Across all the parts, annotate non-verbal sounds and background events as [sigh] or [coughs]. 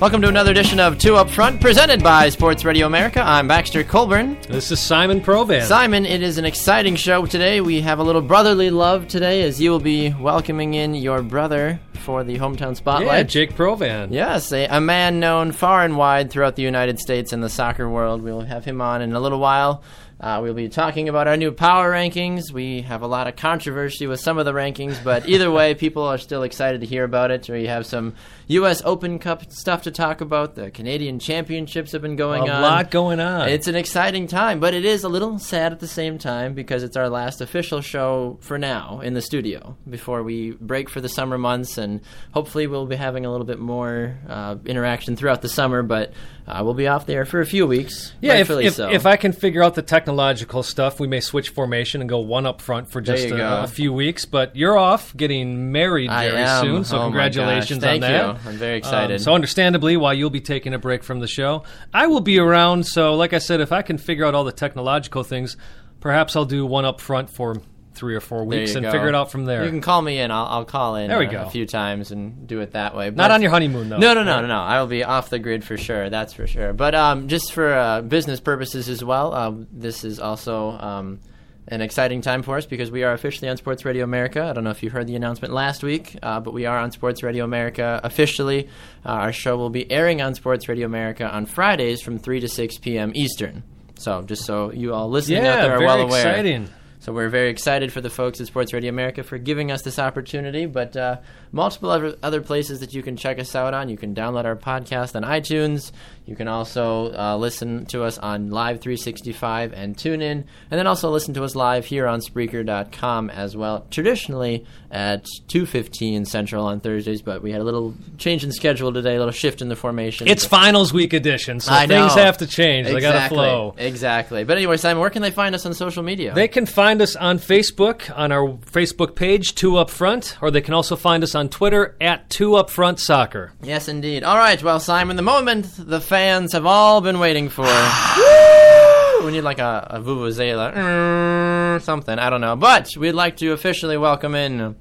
Welcome to another edition of Two Up Front, presented by Sports Radio America. I'm Baxter Colburn. This is Simon Provan. Simon, it is an exciting show today. We have a little brotherly love today as you will be welcoming in your brother for the hometown spotlight. yeah, Jake Provan. Yes, a, a man known far and wide throughout the United States and the soccer world. We'll have him on in a little while. Uh, we'll be talking about our new power rankings. We have a lot of controversy with some of the rankings, but [laughs] either way, people are still excited to hear about it. We have some U.S. Open Cup stuff to talk about. The Canadian Championships have been going A on. A lot going on. It's an exciting time, but it is a little sad at the same time because it's our last official show for now in the studio before we break for the summer months, and hopefully we'll be having a little bit more uh, interaction throughout the summer. But uh, we'll be off there for a few weeks. yeah, if, if, so. if I can figure out the technological stuff, we may switch formation and go one up front for just a, a few weeks. But you're off getting married I very am. soon, so Oh congratulations. On that. you. I'm very excited. Um, so understandably, while you'll be taking a break from the show, I will be around. So, like I said, if I can figure out all the technological things, perhaps I'll do one up front for three or four weeks and go. figure it out from there. You can call me in. I'll, I'll call in There we go. a few times and do it that way. But Not on your honeymoon, though. No, no, no, no, no. I will be off the grid for sure. That's for sure. But um, just for uh, business purposes as well, um, this is also um, an exciting time for us because we are officially on Sports Radio America. I don't know if you heard the announcement last week, uh, but we are on Sports Radio America officially. Uh, our show will be airing on Sports Radio America on Fridays from 3 to 6 p.m. Eastern. So just so you all listening Yeah, out there are very well aware. exciting. So we're very excited for the folks at Sports Radio America for giving us this opportunity, but uh, multiple other, other places that you can check us out on. You can download our podcast on iTunes. You can also uh, listen to us on Live 365 and tune in, and then also listen to us live here on Spreaker.com as well. Traditionally at 2:15 Central on Thursdays, but we had a little change in schedule today, a little shift in the formation. It's finals week edition, so I things know. have to change. They got to Exactly. flow. Exactly. But anyway, Simon, where can they find us on social media? They can find us on Facebook, on our Facebook page, Two Up Front, or they can also find us on Twitter at Two Up Front Soccer. Yes, indeed. All right, well, Simon, the moment the fans have all been waiting for. [sighs] we need like a, a vuvuzela, mm, something. I don't know, but we'd like to officially welcome in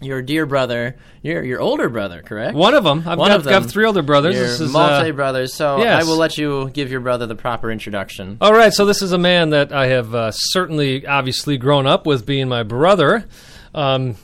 your dear brother, your your older brother, correct? One of them. I've One got, of them. got three older brothers. Your This is, multi uh, brothers. So yes. I will let you give your brother the proper introduction. all right, so this is a man that I have uh, certainly, obviously, grown up with being my brother. Um,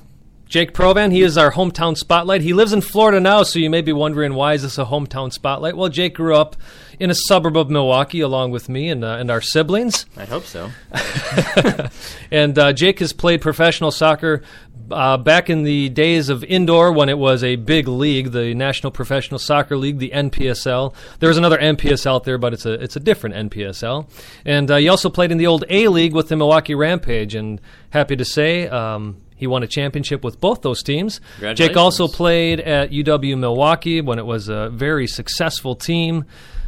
Jake Provan, he is our hometown spotlight. He lives in Florida now, so you may be wondering why is this a hometown spotlight? Well, Jake grew up in a suburb of Milwaukee along with me and, uh, and our siblings. I hope so. [laughs] And uh, Jake has played professional soccer uh, back in the days of indoor when it was a big league, the National Professional Soccer League, the NPSL. There's another NPSL out there, but it's a it's a different NPSL. And uh, he also played in the old A League with the Milwaukee Rampage. And happy to say. Um, he won a championship with both those teams. Jake also played at UW Milwaukee when it was a very successful team,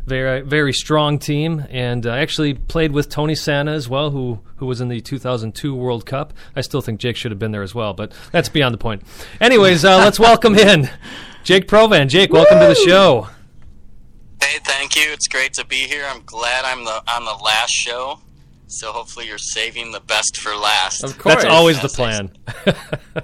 very very strong team, and uh, actually played with Tony Sanneh as well, who who was in the 2002 World Cup. I still think Jake should have been there as well, but that's beyond the point. Anyways, uh, let's welcome in Jake Provan. Jake, welcome to the show. Hey, thank you. It's great to be here. I'm glad I'm the on the last show. So hopefully you're saving the best for last. Of course. That's always the Yes, plan. [laughs]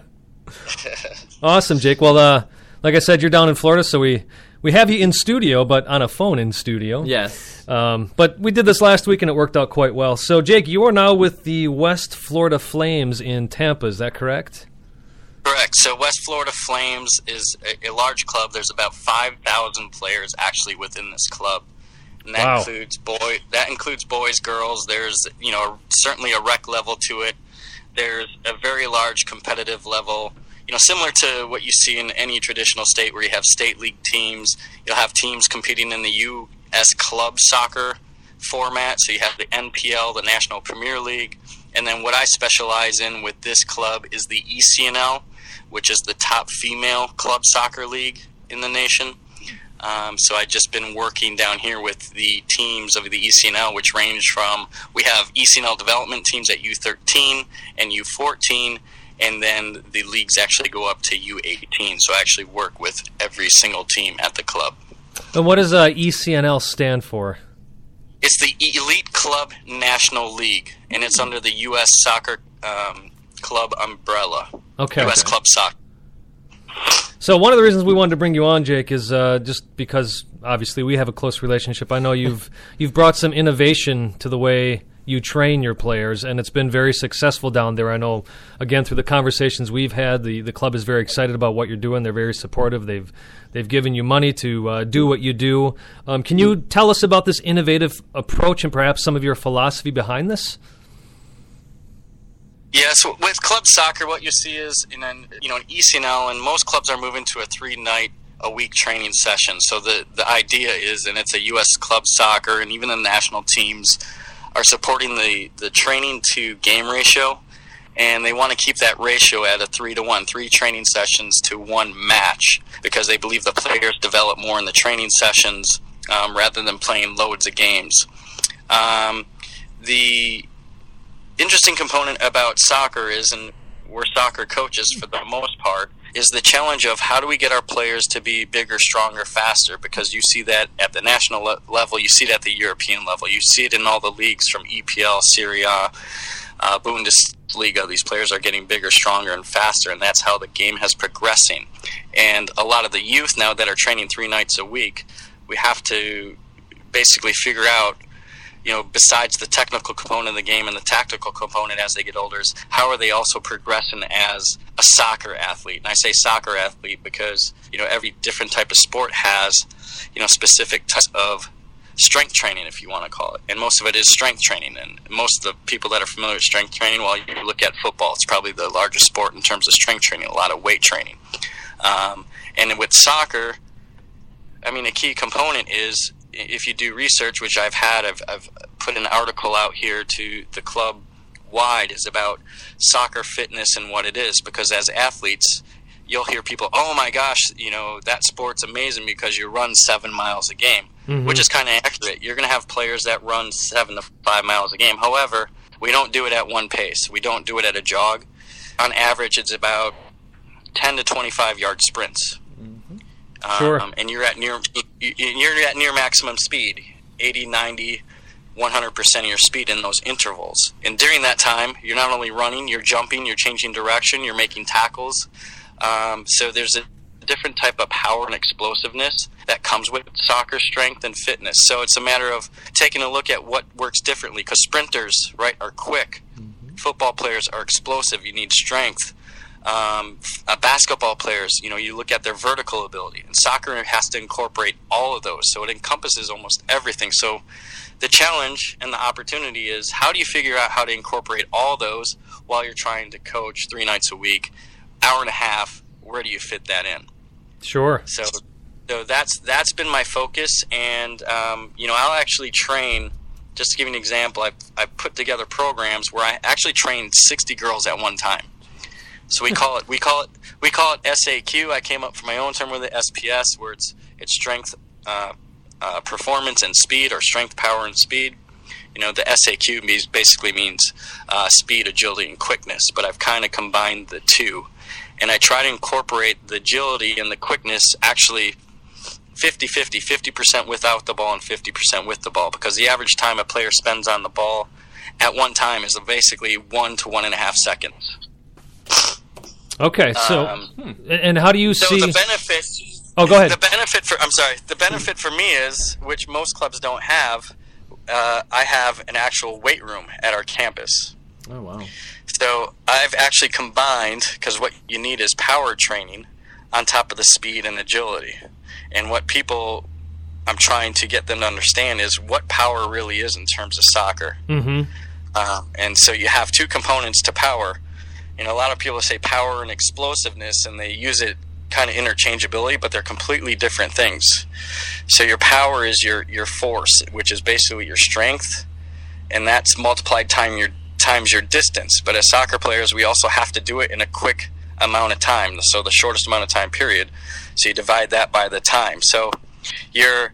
Awesome, Jake. Well, uh, like I said, you're down in Florida, so we we have you in studio, but on a phone in studio. Yes. Um, but we did this last week and it worked out quite well. So, Jake, you are now with the West Florida Flames in Tampa. Is that correct? Correct. So West Florida Flames is a, a large club. There's about five thousand players actually within this club, and that Wow. includes boy. That includes boys, girls. There's you know certainly a rec level to it. There's a very large competitive level. You know, similar to what you see in any traditional state where you have state league teams. You'll have teams competing in the U.S. club soccer format. So you have the NPL, the National Premier League, and then what I specialize in with this club is the ECNL, which is the top female club soccer league in the nation. Um, so I've just been working down here with the teams of the ECNL, which range from we have ECNL development teams at U13 and U14, and then the leagues actually go up to U18. So I actually work with every single team at the club. And what does uh, ECNL stand for? It's the Elite Club National League, and it's under the U.S. Soccer um, Club umbrella. Okay. U.S. Club Soccer. So one of the reasons we wanted to bring you on, Jake, is uh, just because obviously we have a close relationship. I know you've [laughs] you've brought some innovation to the way you train your players, and it's been very successful down there. I know, again, through the conversations we've had, the, the club is very excited about what you're doing. They're very supportive. They've they've given you money to uh, do what you do. Um, can you tell us about this innovative approach and perhaps some of your philosophy behind this? Yes, with club soccer, what you see is in an you know an ECNL, and most clubs are moving to a three night a week training session. So the the idea is, and it's a U.S. club soccer, and even the national teams are supporting the the training to game ratio, and they want to keep that ratio at a three to one, three training sessions to one match, because they believe the players develop more in the training sessions um, rather than playing loads of games. Um, the interesting component about soccer is, and we're soccer coaches for the most part, is the challenge of how do we get our players to be bigger, stronger, faster? Because you see that at the national le- level, you see it at the European level, you see it in all the leagues from EPL, Serie A, uh, Bundesliga. These players are getting bigger, stronger, and faster, and that's how the game has progressing. And a lot of the youth now that are training three nights a week, we have to basically figure out you know, besides the technical component of the game and the tactical component as they get older, is how are they also progressing as a soccer athlete? And I say soccer athlete because you know every different type of sport has you know specific types of strength training, if you want to call it, and most of it is strength training. And most of the people that are familiar with strength training, well, you look at football; it's probably the largest sport in terms of strength training. A lot of weight training, um, and with soccer, I mean, a key component is if you do research, which I've had, I've, I've put an article out here to the club wide is about soccer fitness and what it is. Because as athletes, you'll hear people, "Oh my gosh, you know that sport's amazing because you run seven miles a game," mm-hmm. which is kind of accurate. You're going to have players that run seven to five miles a game. However, we don't do it at one pace. We don't do it at a jog. On average, it's about ten to twenty-five yard sprints. Sure. Um, and you're at near you- you're at near maximum speed 80 90 100% of your speed in those intervals. And during that time you're not only running you're jumping you're changing direction you're making tackles. Um, so there's a different type of power and explosiveness that comes with soccer strength and fitness. So it's a matter of taking a look at what works differently because sprinters right are quick. Football players are explosive. You need strength um, uh, basketball players, you know, you look at their vertical ability, and soccer has to incorporate all of those. So it encompasses almost everything. So the challenge and the opportunity is how do you figure out how to incorporate all those while you're trying to coach three nights a week, hour and a half? Where do you fit that in? Sure. So, so that's that's been my focus, and um, you know, I'll actually train. Just to give you an example, I I put together programs where I actually trained 60 girls at one time. So we call it we call it we call it SAQ. I came up for my own term with it SPS, where it's it's strength, uh, uh, performance, and speed, or strength, power, and speed. You know, the SAQ basically means uh, speed, agility, and quickness. But I've kind of combined the two, and I try to incorporate the agility and the quickness actually 50 50 50% without the ball and 50% with the ball because the average time a player spends on the ball at one time is basically one to one and a half seconds Okay, so Um, and- and how do you So see? the benefit. Oh, go ahead. The benefit for I'm sorry. The benefit for me is, which most clubs don't have. Uh, I have an actual weight room at our campus. Oh wow. So I've actually combined because what you need is power training on top of the speed and agility. And what people I'm trying to get them to understand is what power really is in terms of soccer. hmm Um, and so you have two components to power. You know, a lot of people say power and explosiveness, and they use it kind of interchangeably, but they're completely different things. So your power is your your force, which is basically your strength, and that's multiplied time your times your distance. But as soccer players, we also have to do it in a quick amount of time, so the shortest amount of time period. So you divide that by the time. So your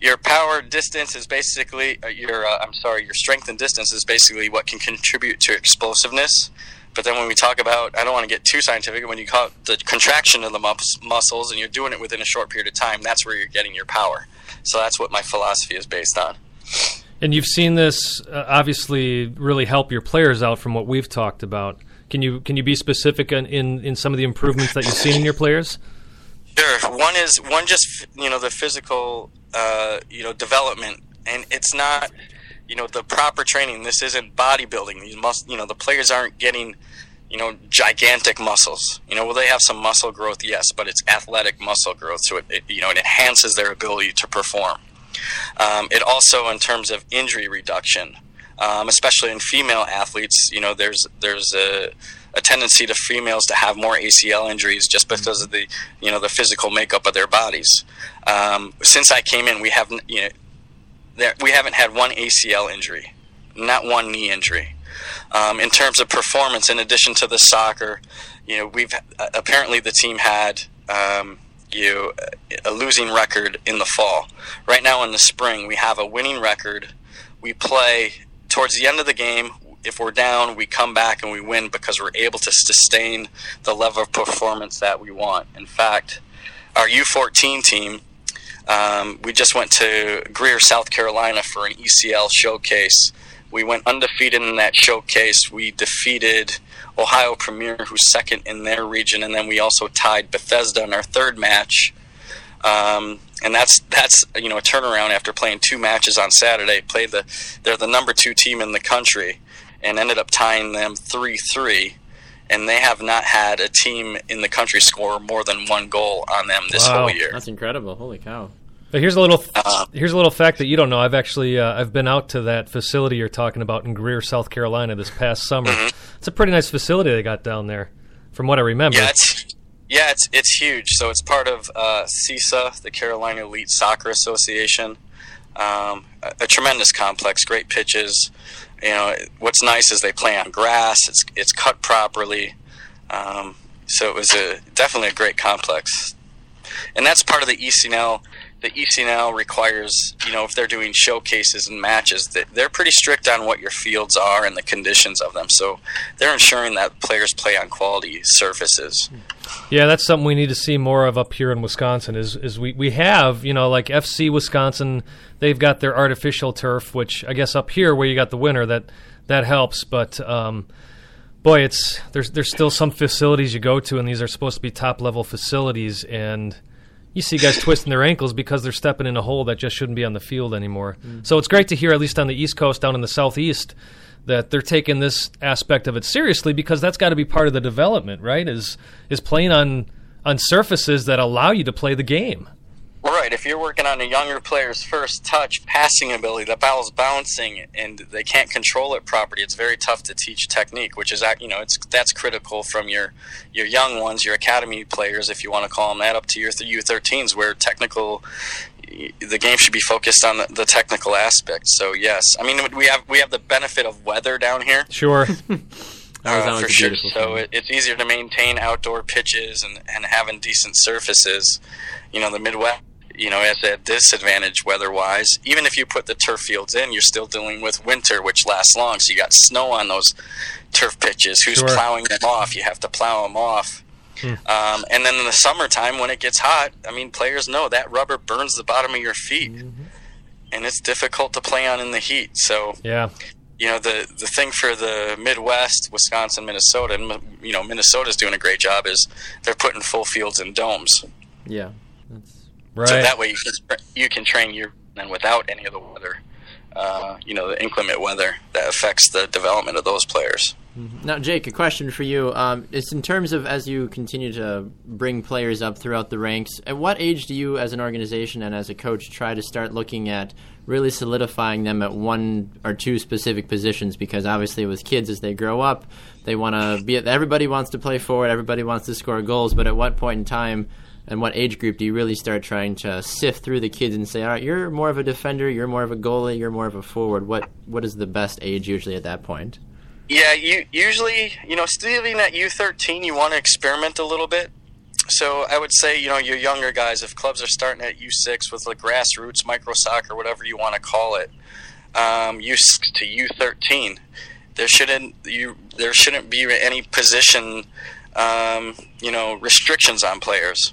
your power distance is basically uh, your uh, I'm sorry, your strength and distance is basically what can contribute to explosiveness. But then when we talk about, I don't want to get too scientific. When you call it the contraction of the mus- muscles, and you're doing it within a short period of time, that's where you're getting your power. So that's what my philosophy is based on. And you've seen this uh, obviously really help your players out from what we've talked about. Can you can you be specific in, in, in some of the improvements that you've seen in your players? Sure. One is one just you know the physical uh, you know development, and it's not you know the proper training. This isn't bodybuilding. These mus- you know the players aren't getting you know gigantic muscles. You know, will they have some muscle growth? Yes, but it's athletic muscle growth, so it, it you know it enhances their ability to perform. Um, it also, in terms of injury reduction, um, especially in female athletes, you know, there's there's a, a tendency to females to have more ACL injuries just because of the you know the physical makeup of their bodies. Um, since I came in, we haven't you know there, we haven't had one ACL injury, not one knee injury. Um, in terms of performance, in addition to the soccer, you know, we've uh, apparently the team had um, you know, a losing record in the fall. Right now in the spring, we have a winning record. We play towards the end of the game. If we're down, we come back and we win because we're able to sustain the level of performance that we want. In fact, our U14 team, um, we just went to Greer, South Carolina for an ECL showcase. We went undefeated in that showcase. We defeated Ohio Premier, who's second in their region, and then we also tied Bethesda in our third match. Um, and that's that's you know a turnaround after playing two matches on Saturday. Played the they're the number two team in the country, and ended up tying them three three. And they have not had a team in the country score more than one goal on them this Wow. whole year. That's incredible. Holy cow. But here's a little Uh, here's a little fact that you don't know. I've actually uh, I've been out to that facility you're talking about in Greer, South Carolina, this past summer. It's a pretty nice facility they got down there, from what I remember. Yeah, it's yeah, it's it's huge. So it's part of uh, CISA, the Carolina Elite Soccer Association. Um, a, a tremendous complex, great pitches. You know, what's nice is they play on grass. It's it's cut properly. Um, so it was a definitely a great complex, and that's part of the ECNL. The ECNL requires, you know, if they're doing showcases and matches, that they're pretty strict on what your fields are and the conditions of them. So they're ensuring that players play on quality surfaces. Yeah, that's something we need to see more of up here in Wisconsin. Is is we, we have you know like FC Wisconsin, they've got their artificial turf, which I guess up here where you got the winter that that helps. But um, boy, it's there's there's still some facilities you go to, and these are supposed to be top level facilities, and you see guys twisting their ankles because they're stepping in a hole that just shouldn't be on the field anymore. So it's great to hear, at least on the East Coast, down in the Southeast, that they're taking this aspect of it seriously because that's got to be part of the development, right? Is is playing on on surfaces that allow you to play the game. Right. If you're working on a younger player's first touch passing ability, the ball's bouncing and they can't control it properly, it's very tough to teach technique, which is you know it's that's critical from your your young ones, your academy players, if you want to call them that, up to your U13s, where technical the game should be focused on the, the technical aspects. So yes, I mean we have we have the benefit of weather down here. Sure. [laughs] Uh, for sure. So it, it's easier to maintain outdoor pitches and, and having decent surfaces. You know, the Midwest, you know, at a disadvantage weather wise. Even if you put the turf fields in, you're still dealing with winter, which lasts long. So you got snow on those turf pitches. Who's Sure. plowing them off? You have to plow them off. Um, and then in the summertime, when it gets hot, I mean, players know that rubber burns the bottom of your feet, and it's difficult to play on in the heat. So yeah. you know the the thing for the Midwest, Wisconsin, Minnesota, and you know Minnesota's doing a great job is they're putting full fields in domes. Yeah, Right. So that way you can you can train year and without any of the weather, uh, you know, the inclement weather that affects the development of those players. Now, Jake, a question for you. Um, it's in terms of as you continue to bring players up throughout the ranks, at what age do you, as an organization and as a coach, try to start looking at really solidifying them at one or two specific positions? Because obviously, with kids, as they grow up, they want to be. Everybody wants to play forward. Everybody wants to score goals. But at what point in time? And what age group do you really start trying to sift through the kids and say, all right, you're more of a defender, you're more of a goalie, you're more of a forward? What what is the best age usually at that point? Yeah, you usually, you know, starting at U13, you want to experiment a little bit. So I would say, you know, your younger guys, if clubs are starting at U6 with like grassroots, micro soccer, whatever you want to call it, um, U6 to U13, there shouldn't you there shouldn't be any position, um, you know, restrictions on players.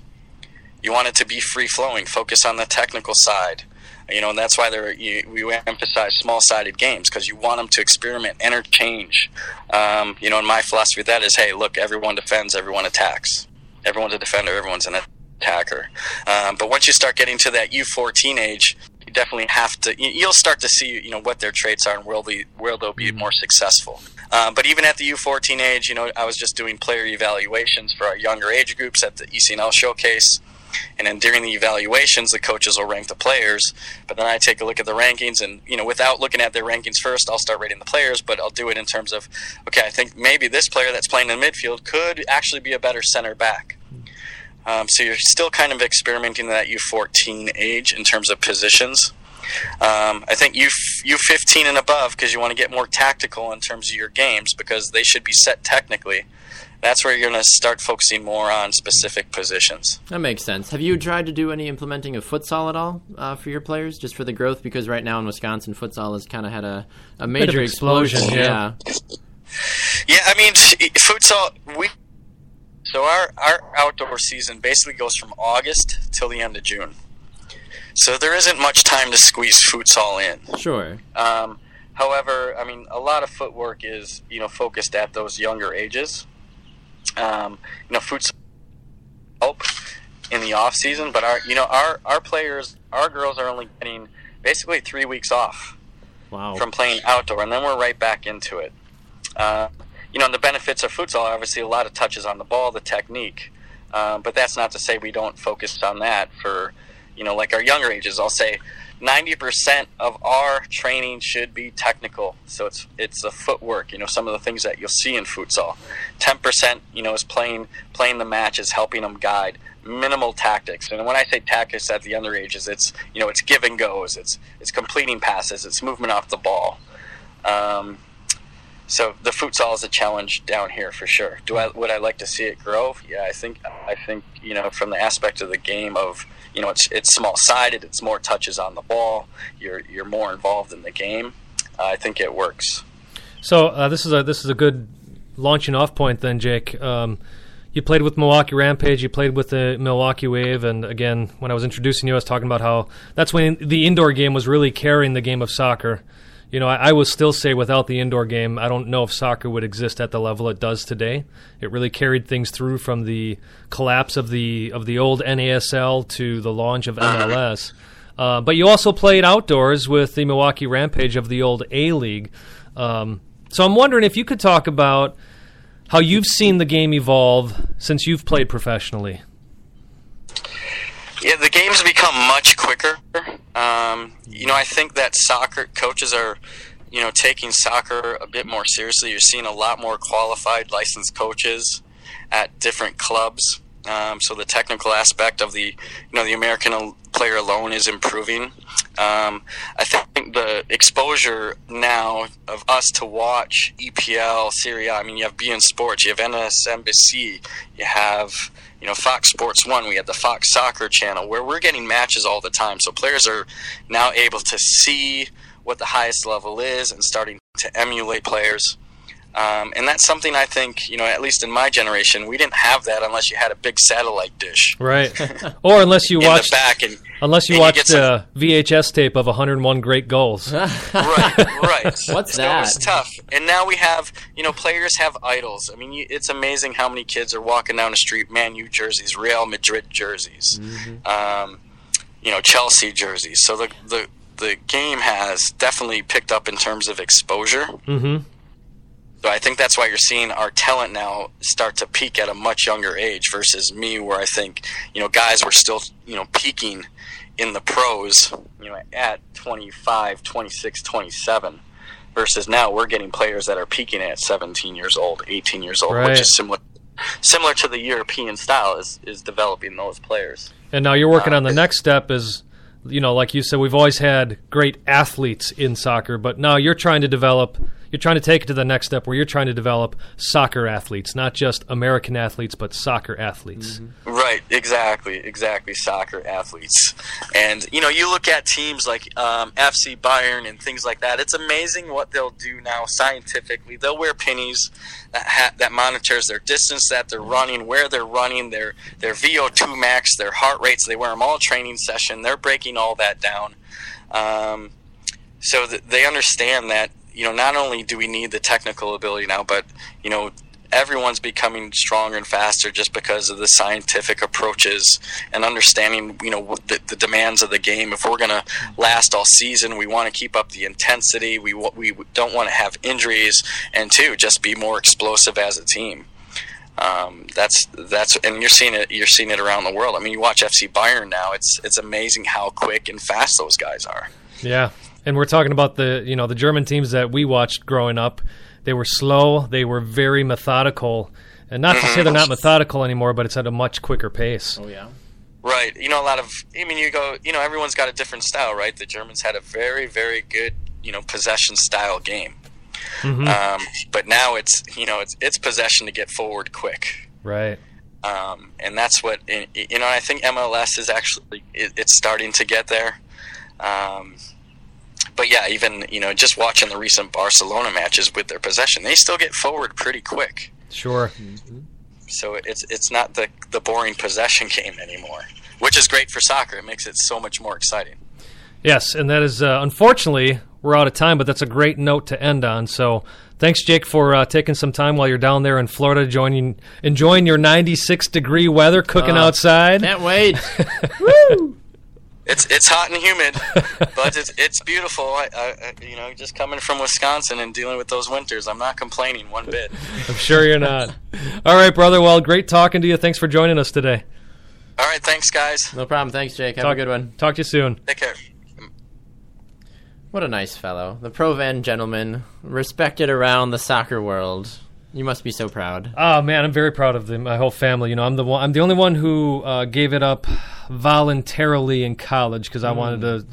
You want it to be free flowing. Focus on the technical side you know, and that's why there you, we emphasize small-sided games because you want them to experiment, interchange. Um, you know, and my philosophy of that is, hey, look, everyone defends, everyone attacks. Everyone's a defender, everyone's an attacker. Um, but once you start getting to that U14 age, you definitely have to. You'll start to see, you know, what their traits are and where they where they'll be more successful. Um, but even at the U14 age, you know, I was just doing player evaluations for our younger age groups at the ECNL showcase. And then during the evaluations, the coaches will rank the players. But then I take a look at the rankings, and you know, without looking at their rankings first, I'll start rating the players. But I'll do it in terms of, okay, I think maybe this player that's playing in midfield could actually be a better center back. Um, so you're still kind of experimenting that U14 age in terms of positions. Um, I think U U15 and above because you want to get more tactical in terms of your games because they should be set technically that's where you're going to start focusing more on specific positions. That makes sense. Have you tried to do any implementing of futsal at all uh, for your players, just for the growth? Because right now in Wisconsin, futsal has kind of had a, a major explosion. explosion. Yeah. yeah. Yeah, I mean, [laughs] futsal. We so our our outdoor season basically goes from August till the end of June. So there isn't much time to squeeze futsal in. Sure. Um, however, I mean, a lot of footwork is you know focused at those younger ages um, you know, food help in the off season, but our you know our our players, our girls are only getting basically three weeks off wow. from playing outdoor, and then we're right back into it. Uh, you know, and the benefits of futsal are obviously a lot of touches on the ball, the technique, uh, but that's not to say we don't focus on that for you know like our younger ages. I'll say 90% of our training should be technical. So it's it's the footwork, you know, some of the things that you'll see in futsal. 10%, you know, is playing playing the matches, helping them guide. Minimal tactics. And when I say tactics at the younger ages, it's, you know, it's give and goes. It's it's completing passes, it's movement off the ball. Um, so the futsal is a challenge down here for sure. Do I would I like to see it grow? Yeah, I think I think, you know, from the aspect of the game of you know it's it's small sided. It's more touches on the ball. You're you're more involved in the game. Uh, I think it works. So uh, this is a this is a good launching off point then, Jake. Um, you played with Milwaukee Rampage. You played with the Milwaukee Wave, and again, when I was introducing you, I was talking about how that's when the indoor game was really carrying the game of soccer. You know, I, I will still say without the indoor game, I don't know if soccer would exist at the level it does today. It really carried things through from the collapse of the of the old NASL to the launch of MLS. [coughs] Uh, but you also played outdoors with the Milwaukee Rampage of the old A League. Um, so I'm wondering if you could talk about how you've seen the game evolve since you've played professionally. Yeah, the game's become much quicker. Um, you know, I think that soccer coaches are, you know, taking soccer a bit more seriously. You're seeing a lot more qualified licensed coaches at different clubs. Um, so the technical aspect of the, you know, the American player alone is improving. Um, I think the exposure now of us to watch EPL, Serie A. I mean, you have beIN Sports, you have NSNBC, you have you know Fox Sports One. We had the Fox Soccer channel where we're getting matches all the time. So players are now able to see what the highest level is and starting to emulate players. Um, and that's something I think, you know, at least in my generation, we didn't have that unless you had a big satellite dish Right. [laughs] or unless you in watched the back. And unless you and you watched get some- VHS tape of 101 great goals. [laughs] right, right. [laughs] What's so It was tough. And now we have, you know, players have idols. I mean, you, it's amazing how many kids are walking down the street, Man U jerseys, Real Madrid jerseys, um, you know, Chelsea jerseys. So the the the game has definitely picked up in terms of exposure. Mhm. So I think that's why you're seeing our talent now start to peak at a much younger age versus me, where I think you know guys were still you know peaking in the pros, you know, at 25, 26, 27. Versus now we're getting players that are peaking at 17 years old, 18 years old, Right. which is similar similar to the European style is is developing those players. And now you're working Uh, on the next step is you know, like you said, we've always had great athletes in soccer, but now you're trying to develop you're trying to take it to the next step where you're trying to develop soccer athletes, not just American athletes, but soccer athletes. Right, exactly, exactly. Soccer athletes, and you know, you look at teams like um, FC Bayern and things like that. It's amazing what they'll do now scientifically. They'll wear pennies that ha- that monitors their distance that they're running, where they're running, their their VO2 max, their heart rates. They wear them all training session. They're breaking all that down, um, so th- they understand that you know not only do we need the technical ability now, but you know everyone's becoming stronger and faster just because of the scientific approaches and understanding you know the, the demands of the game. If we're going to last all season we want to keep up the intensity. We we don't want to have injuries and two just be more explosive as a team. Um, that's that's and you're seeing it you're seeing it around the world. I mean you watch FC Bayern now it's it's amazing how quick and fast those guys are. Yeah, and we're talking about the you know the German teams that we watched growing up. They were slow. They were very methodical, and not to say they're not methodical anymore, but it's at a much quicker pace. Oh yeah. Right. You know, a lot of. I mean, you go. You know, everyone's got a different style, right? The Germans had a very, very good, you know, possession style game. Um, but now it's, you know, it's it's possession to get forward quick, Right. um, and that's what you know. I think MLS is actually it, it's starting to get there. Um, but yeah, even you know, just watching the recent Barcelona matches with their possession, they still get forward pretty quick. Sure. So it's it's not the the boring possession [laughs] game anymore, which is great for soccer. It makes it so much more exciting. Yes, and that is uh, unfortunately we're out of time, but that's a great note to end on. So thanks, Jake, for uh, taking some time while you're down there in Florida, joining enjoying your 96 degree weather, cooking Uh, outside. Can't wait. [laughs] It's it's hot and humid, but it's it's beautiful. I, I, I- you know, just coming from Wisconsin and dealing with those winters, I'm not complaining one bit. [laughs] I'm sure you're not. All right, brother. Well, great talking to you. Thanks for joining us today. All right, thanks guys. No problem. Thanks, Jake. Have Talk, a good one. Talk to you soon. Take care. What a nice fellow. The Provan gentleman, respected around the soccer world. You must be so proud. Oh man, I'm very proud of the, my whole family. You know, I'm the one. I'm the only one who uh, gave it up voluntarily in college because I wanted to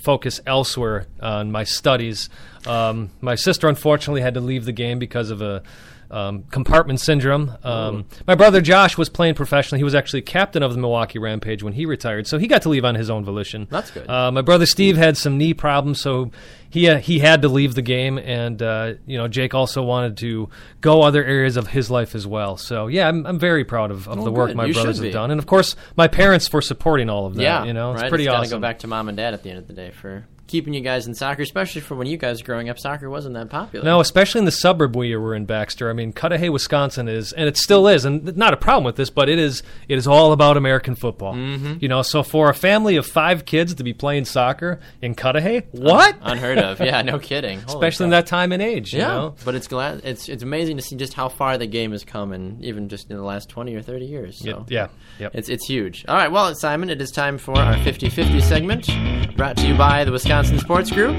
focus elsewhere on my studies. Um, my sister unfortunately had to leave the game because of a um, compartment syndrome. Um, my brother Josh was playing professionally. He was actually captain of the Milwaukee Rampage when he retired, so he got to leave on his own volition. That's good. Uh, my brother Steve had some knee problems, so he uh, he had to leave the game, and uh, you know Jake also wanted to go other areas of his life as well. So yeah, I'm, I'm very proud of, of Oh, the work good. my You brothers have done, and of course my parents for supporting all of that. yeah, you know it's right? pretty it's awesome. go back to mom and dad at the end of the day for keeping you guys in soccer, especially for when you guys were growing up. Soccer wasn't that popular. No, especially in the suburb we were in Baxter. I mean, Cudahy, Wisconsin is, and it still is, and not a problem with this, but it is. It is all about American football. Mm-hmm. You know, so for a family of five kids to be playing soccer in Cudahy, what? unheard of. Yeah, no [laughs] kidding. Holy especially in that time and age. You Yeah, know? but it's glad it's it's amazing to see just how far the game has come, and even just in the last twenty or thirty years. So. yeah, yep. It's, it's huge. All right, well, Simon, it is time for our 50-50 segment, brought to you by the Wisconsin Sports Group.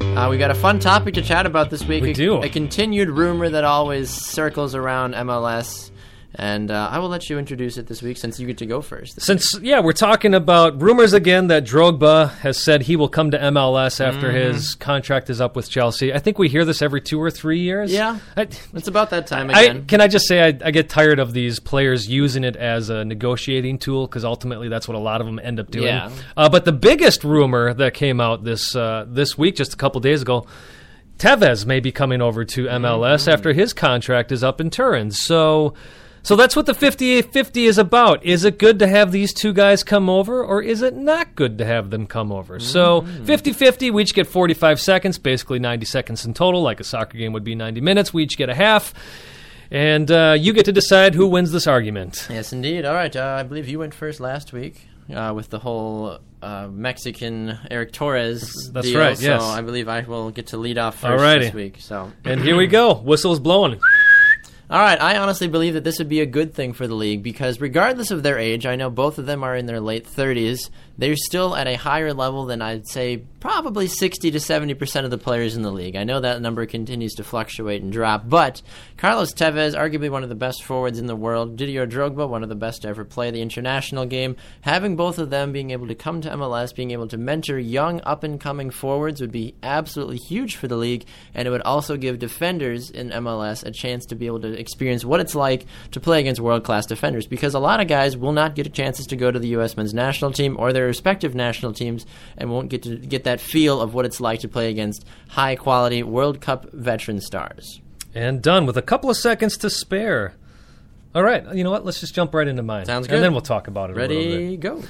Uh, we got a fun topic to chat about this week. We a, do. A continued rumor that always circles around MLS, and uh, I will let you introduce it this week since you get to go first. Since yeah, we're talking about rumors again that Drogba has said he will come to MLS after Mm-hmm. his contract is up with Chelsea. I think we hear this every two or three years. Yeah. I, It's about that time I, again. can I just say I, I get tired of these players using it as a negotiating tool because ultimately that's what a lot of them end up doing. Yeah. Uh, but the biggest rumor that came out this uh, this week, just a couple days ago, Tevez may be coming over to MLS Mm-hmm. after his contract is up in Turin. So, so that's what the 58-50 is about. Is it good to have these two guys come over, or is it not good to have them come over? So, Mm-hmm. 50-50, we each get 45 seconds, basically 90 seconds in total, like a soccer game would be 90 minutes. We each get a half. And uh, you get to decide who wins this argument. Yes, indeed. All right. Uh, I believe you went first last week uh, with the whole uh, Mexican Eric Torres. That's deal, right, yes. So I believe I will get to lead off first Alrighty. this week. So. And here we go. Whistle's blowing. All right, I honestly believe that this would be a good thing for the league because, regardless of their age, I know both of them are in their late 30s. They're still at a higher level than I'd say probably 60 to 70 percent of the players in the league. I know that number continues to fluctuate and drop, but Carlos Tevez, arguably one of the best forwards in the world, Didier Drogba, one of the best to ever play the international game, having both of them being able to come to MLS, being able to mentor young up and coming forwards would be absolutely huge for the league, and it would also give defenders in MLS a chance to be able to experience what it's like to play against world class defenders because a lot of guys will not get chances to go to the U.S. men's national team or their respective national teams and won't get to get that feel of what it's like to play against high quality World Cup veteran stars. And done with a couple of seconds to spare. All right, you know what? Let's just jump right into mine. Sounds good. And then we'll talk about it a little bit. Ready, go.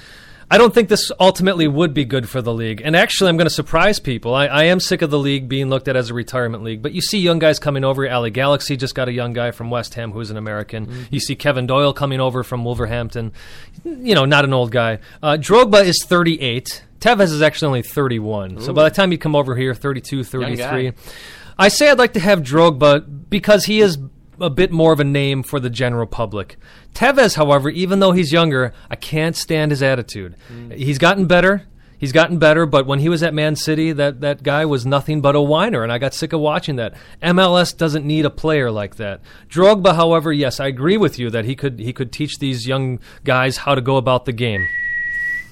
I don't think this ultimately would be good for the league. And actually, I'm going to surprise people. I, I am sick of the league being looked at as a retirement league. But you see young guys coming over. LA Galaxy just got a young guy from West Ham who's an American. Mm-hmm. You see Kevin Doyle coming over from Wolverhampton. You know, not an old guy. Uh, Drogba is 38. Tevez is actually only 31. So by the time you come over here, 32, 33. I say I'd like to have Drogba because he is a bit more of a name for the general public. Tevez, however, even though he's younger, I can't stand his attitude. Mm. He's gotten better. He's gotten better, but when he was at Man City, that, that guy was nothing but a whiner, and I got sick of watching that. MLS doesn't need a player like that. Drogba, however, yes, I agree with you that he could he could teach these young guys how to go about the game.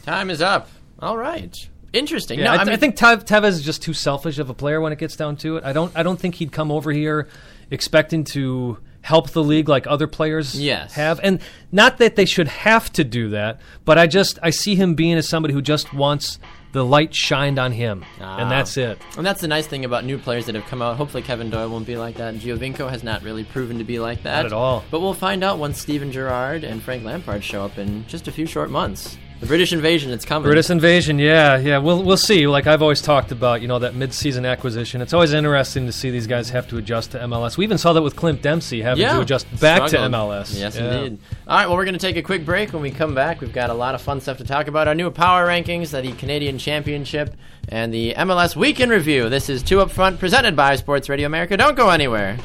Time is up. All right. Interesting. Yeah, no, I, I, mean, I think Tevez is just too selfish of a player when it gets down to it. I don't I don't think he'd come over here expecting to help the league like other players Yes. have. And not that they should have to do that, but I just I see him being as somebody who just wants the light shined on him, Ah. and that's it. And that's the nice thing about new players that have come out. Hopefully, Kevin Doyle won't be like that. And Giovinco has not really proven to be like that. Not at all. But we'll find out once Steven Gerrard and Frank Lampard show up in just a few short months. The British invasion, it's coming. British invasion, yeah, yeah. We'll we'll see. Like I've always talked about, you know, that mid-season acquisition. It's always interesting to see these guys have to adjust to MLS. We even saw that with Clint Dempsey having yeah. to adjust back Struggled. to MLS. Yes, Yeah. indeed. All right, well, we're going to take a quick break. When we come back, we've got a lot of fun stuff to talk about. Our new power rankings, the Canadian Championship, and the MLS Weekend Review. This is Two Up Front, presented by Sports Radio America. Don't go anywhere.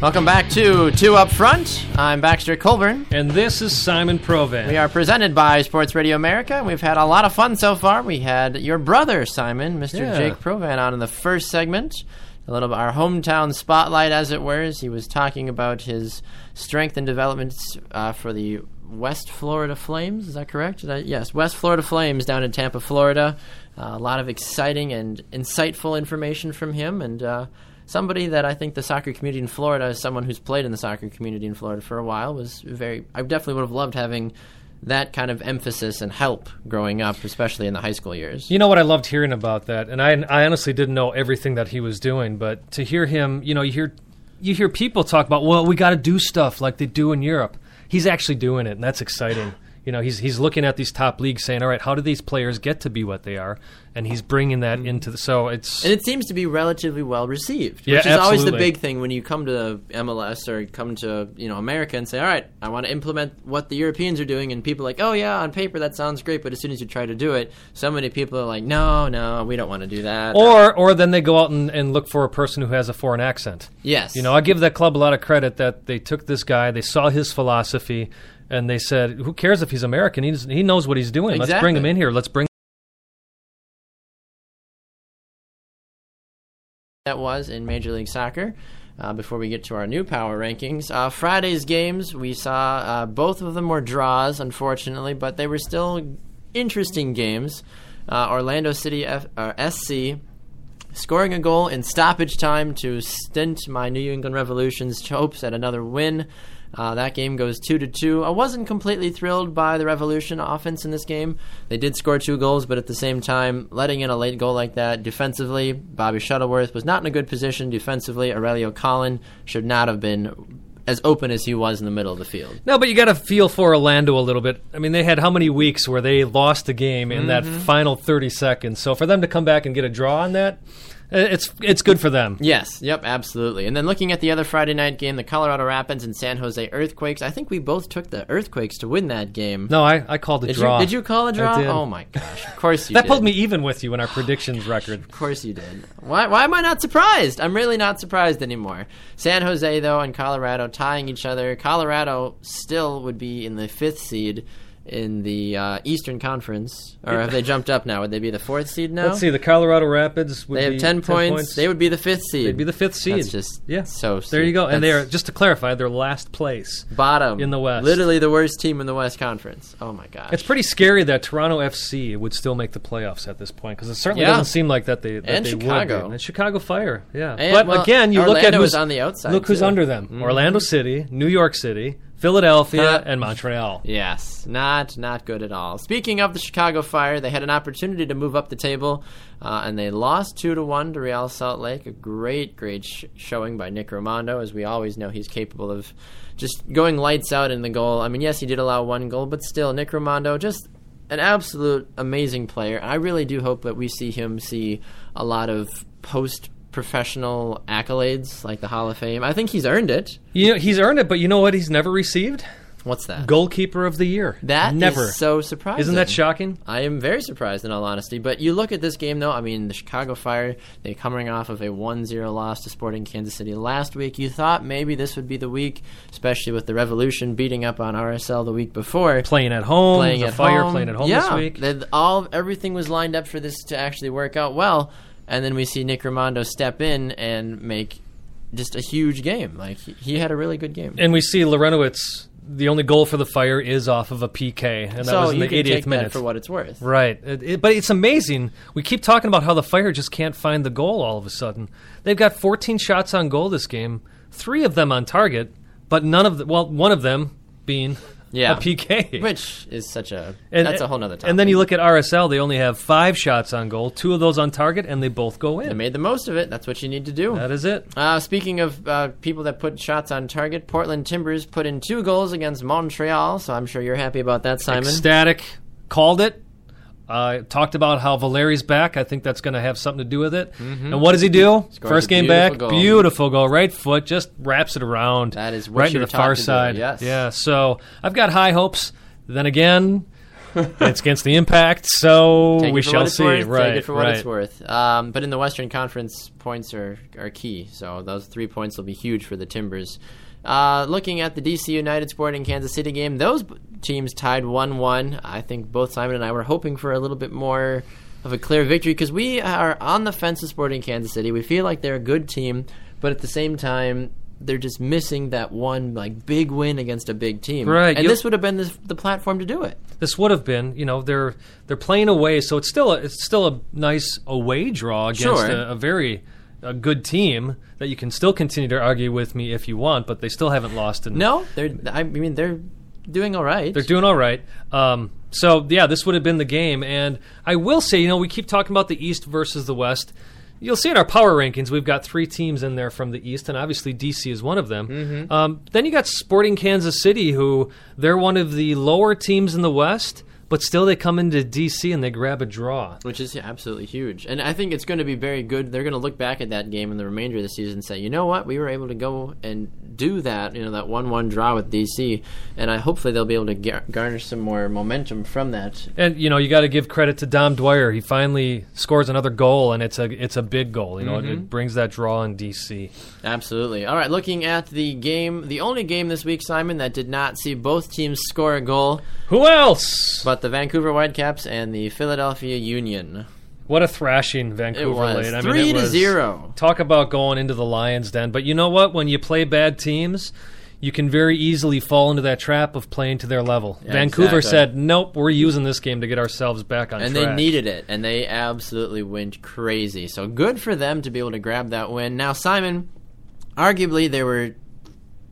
Welcome back to Two Up Front. I'm Baxter Colburn. And this is Simon Provan. We are presented by Sports Radio America. We've had a lot of fun so far. We had your brother, Simon, Mr. Yeah. Jake Provan, on in the first segment. A little bit our hometown spotlight, as it were. as He was talking about his strength and developments uh, for the West Florida Flames. Is that correct? Did I- yes, West Florida Flames down in Tampa, Florida. Uh, a lot of exciting and insightful information from him, and uh, somebody that I think the soccer community in Florida, as someone who's played in the soccer community in Florida for a while, was very. I definitely would have loved having that kind of emphasis and help growing up, especially in the high school years. You know what I loved hearing about that, and I, I honestly didn't know everything that he was doing, but to hear him, you know, you hear you hear people talk about, well, we got to do stuff like they do in Europe. He's actually doing it, and that's exciting. You know, he's he's looking at these top leagues, saying, "All right, how do these players get to be what they are?" And he's bringing that mm-hmm. into the. So it's And it seems to be relatively well received, Yeah, which is always the big thing when you come to MLS or come to you know America and say, "All right, I want to implement what the Europeans are doing," and people are like, "Oh yeah, on paper that sounds great," but as soon as you try to do it, so many people are like, "No, no, we don't want to do that." or or then they go out and, and look for a person who has a foreign accent. yes, You know, I give that club a lot of credit that they took this guy, they saw his philosophy, and they said, "Who cares if he's American? He's, he knows what he's doing. Let's bring him in here. Let's bring." that was in Major League Soccer. Uh, before we get to our new power rankings, uh, Friday's games we saw uh, both of them were draws, unfortunately, but they were still interesting games. Uh, Orlando City F- SC scoring a goal in stoppage time to stint my New England Revolution's hopes at another win. Uh, that game goes two to two. I wasn't completely thrilled by the Revolution offense in this game. They did score two goals, but at the same time, letting in a late goal like that defensively, Bobby Shuttleworth was not in a good position defensively. Aurélien Collin should not have been as open as he was in the middle of the field. No, but you got to feel for Orlando a little bit. I mean, they had how many weeks where they lost a game in that Mm-hmm. final thirty seconds? So for them to come back and get a draw on that, Uh, it's it's good for them. Yes, yep, absolutely. And then looking at the other Friday night game, the Colorado Rapids and San Jose Earthquakes, I think we both took the Earthquakes to win that game. No, I, I called a Did draw. you, did you call a draw? Oh my gosh! Of course you [laughs] did. that did. pulled me even with you in our predictions record. Of course you did. Why, why am I not surprised? I'm really not surprised anymore. San Jose, though, and Colorado tying each other. Colorado still would be in the fifth seed in the uh, Eastern Conference. Or have they jumped up now? Would they be the fourth seed now? Let's see. The Colorado Rapids. Would They have be 10, points. They would be the fifth seed. They'd be the fifth seed. That's just yeah. so there you go. And they are just to clarify, they're last place. bottom in the West. Literally the worst team in the West Conference. Oh my gosh. It's pretty scary that Toronto FC would still make the playoffs at this point because it certainly Yeah. doesn't seem like that they that And they Chicago. would. And Chicago Fire, yeah. And, but well, again, you look at who's on the outside, Look who's too. under them: Mhm. Orlando City, New York City, Philadelphia, and Montreal. Yes, not not good at all. Speaking of the Chicago Fire, they had an opportunity to move up the table, uh, and they lost two to one to Real Salt Lake. A great, great sh- showing by Nick Rimando, as we always know he's capable of just going lights out in the goal. I mean, yes, he did allow one goal, but still, Nick Rimando just an absolute amazing player. I really do hope that we see him see a lot of post professional accolades like the Hall of Fame. I think he's earned it. You know, he's earned it, but you know what? He's never received What's that? goalkeeper of the year. That never. so surprising. Isn't that shocking? I am very surprised, in all honesty. But you look at this game, though. I mean, the Chicago Fire, they're coming off of a 1-0 loss to Sporting Kansas City last week. You thought maybe this would be the week, especially with the Revolution beating up on RSL the week before. Playing at home, playing the at Fire home. playing at home yeah, this week. all everything was lined up for this to actually work out well, and then we see Nick Rimando step in and make just a huge game. Like he, he had a really good game. And we see Lorenowitz. The only goal for the Fire is off of a PK, and that so was in you the can 88th take minute. that for what it's worth. Right. It, it- but it's amazing. We keep talking about how the Fire just can't find the goal all of a sudden. They've got 14 shots on goal this game, three of them on target, but none of the, well, one of them being Yeah. a PK. Which is such a And- that's a whole nother topic. And then you look at RSL, they only have five shots on goal, two of those on target, and they both go in. They made the most of it. That's what you need to do. That is it. Uh, speaking of uh, people that put shots on target, Portland Timbers put in two goals against Montreal, so I'm sure you're happy about that, Simon. Ecstatic. Called it. Uh, talked about how Valeri's back. I think that's going to have something to do with it. And what does he do? Mm-hmm. Scores First game beautiful back, goal. beautiful goal, right foot, just wraps it around. That is right to the far side. yes. Yeah. So I've got high hopes. Then again, [laughs] it's against the Impact, so Take we shall see. worth. Right. Take it for what right. it's worth. Um, but in the Western Conference, points are, are key. So those three points will be huge for the Timbers. Uh, looking at the DC United Sporting Kansas City game, those b- teams tied 1 1. I think both Simon and I were hoping for a little bit more of a clear victory because we are on the fence of Sporting Kansas City. We feel like they're a good team, but at the same time, they're just missing that one like big win against a big team. Right, And this would have been the, the platform to do it. This would have been, you know, they're they're playing away, so it's still a, it's still a nice away draw against Sure. a, a very a good team that you can still continue to argue with me if you want, but they still haven't lost. In, No, they're. I mean, they're doing all right. They're doing all right. Um, so yeah, this would have been the game, and I will say, you know, we keep talking about the East versus the West. You'll see in our power rankings, we've got three teams in there from the East, and obviously DC is one of them. Mm-hmm. Um, then you got Sporting Kansas City, who they're one of the lower teams in the West, but still they come into DC and they grab a draw. which is absolutely huge. And I think it's going to be very good. They're going to look back at that game in the remainder of the season and say, you know what, we were able to go and do that, you know, that one-one draw with DC, and I hopefully they'll be able to gar- garnish some more momentum from that. And you know you got to give credit to Dom Dwyer. He finally scores another goal, and it's a it's a big goal. You know, Mm-hmm. it brings that draw in DC. Absolutely. All right, looking at the game, the only game this week, Simon, that did not see both teams score a goal, Who else? but the Vancouver Whitecaps and the Philadelphia Union. What a thrashing Vancouver It was laid. I three mean, it to was, zero. Talk about going into the Lions' den. But you know what? When you play bad teams, you can very easily fall into that trap of playing to their level. Yeah, Vancouver exactly. said, "Nope, we're using this game to get ourselves back on track. and track." they needed it, and they absolutely went crazy. So good for them to be able to grab that win. Now, Simon, arguably there were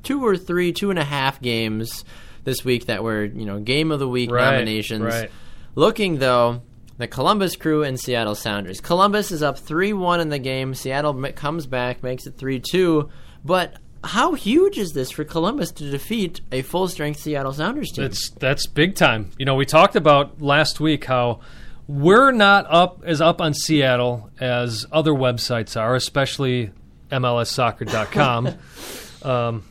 two or three, two and a half games this week that were you know game of the week Right, nominations. right. Looking though. The Columbus Crew and Seattle Sounders. Columbus is up 3 1 in the game. Seattle comes back, makes it 3 2. But how huge is this for Columbus to defeat a full strength Seattle Sounders team? It's that's big time. You know, we talked about last week how we're not up as up on Seattle as other websites are, especially MLSsoccer.com. [laughs] um,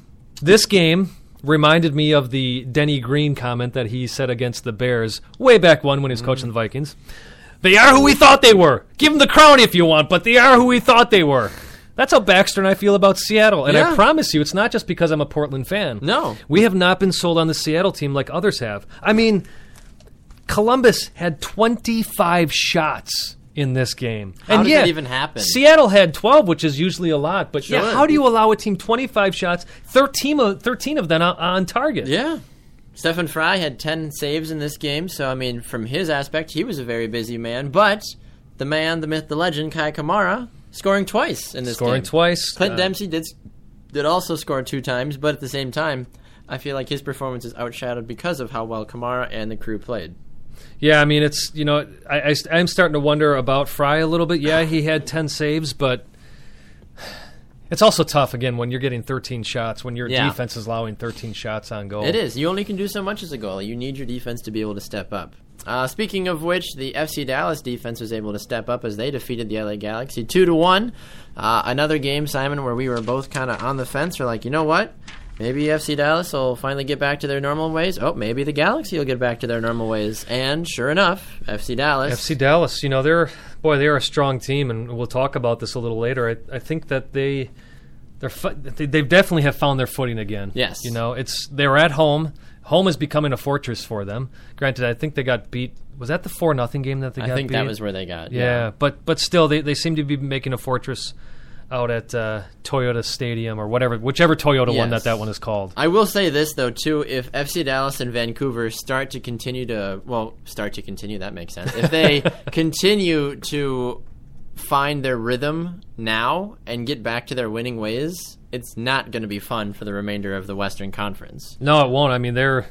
this game reminded me of the Denny Green comment that he said against the Bears way back when when he was mm. coaching the Vikings. They are who we thought they were. Give them the crown if you want, but they are who we thought they were. That's how Baxter and I feel about Seattle. And I promise you, it's not just because I'm a Portland fan. No. We have not been sold on the Seattle team like others have. I mean, Columbus had 25 shots in this game. How and does yeah, that even happen? Seattle had 12, which is usually a lot. But yeah, how do you allow a team 25 shots, 13 of, 13 of them on, on target? Yeah. Stefan Frei had 10 saves in this game, so I mean, from his aspect, he was a very busy man. But the man, the myth, the legend, Kei Kamara, scoring twice in this game. Scoring game. twice. Clint Uh, Dempsey did did also score two times, but at the same time, I feel like his performance is outshadowed because of how well Kamara and the crew played. Yeah, I mean, it's, you know, I, I, am starting to wonder about Frei a little bit. Yeah, he had 10 saves, but it's also tough, again, when you're getting 13 shots, when your Yeah. defense is allowing 13 shots on goal. It is. You only can do so much as a goalie. You need your defense to be able to step up. Uh, speaking of which, the FC Dallas defense was able to step up as they defeated the LA Galaxy two to one. Uh, another game, Simon, where we were both kind of on the fence. We're like, you know what? Maybe FC Dallas will finally get back to their normal ways. Oh, maybe the Galaxy will get back to their normal ways. And sure enough, FC Dallas. FC Dallas, you know, they're boy, they're a strong team, and we'll talk about this a little later. I, I think that they they're they they definitely have found their footing again. Yes. you know, it's they're at home. Home is becoming a fortress for them. Granted, I think they got beat. Was that the four nothing game that they I got think beat? that was where they got. yeah, but but still, they they seem to be making a fortress out at uh, Toyota Stadium or whatever, whichever Toyota one that that one is called. I will say this though too: if FC Dallas and Vancouver start to continue to well, start to continue, that makes sense. If they [laughs] continue to find their rhythm now and get back to their winning ways, it's not going to be fun for the remainder of the Western Conference. No, it won't. I mean, they're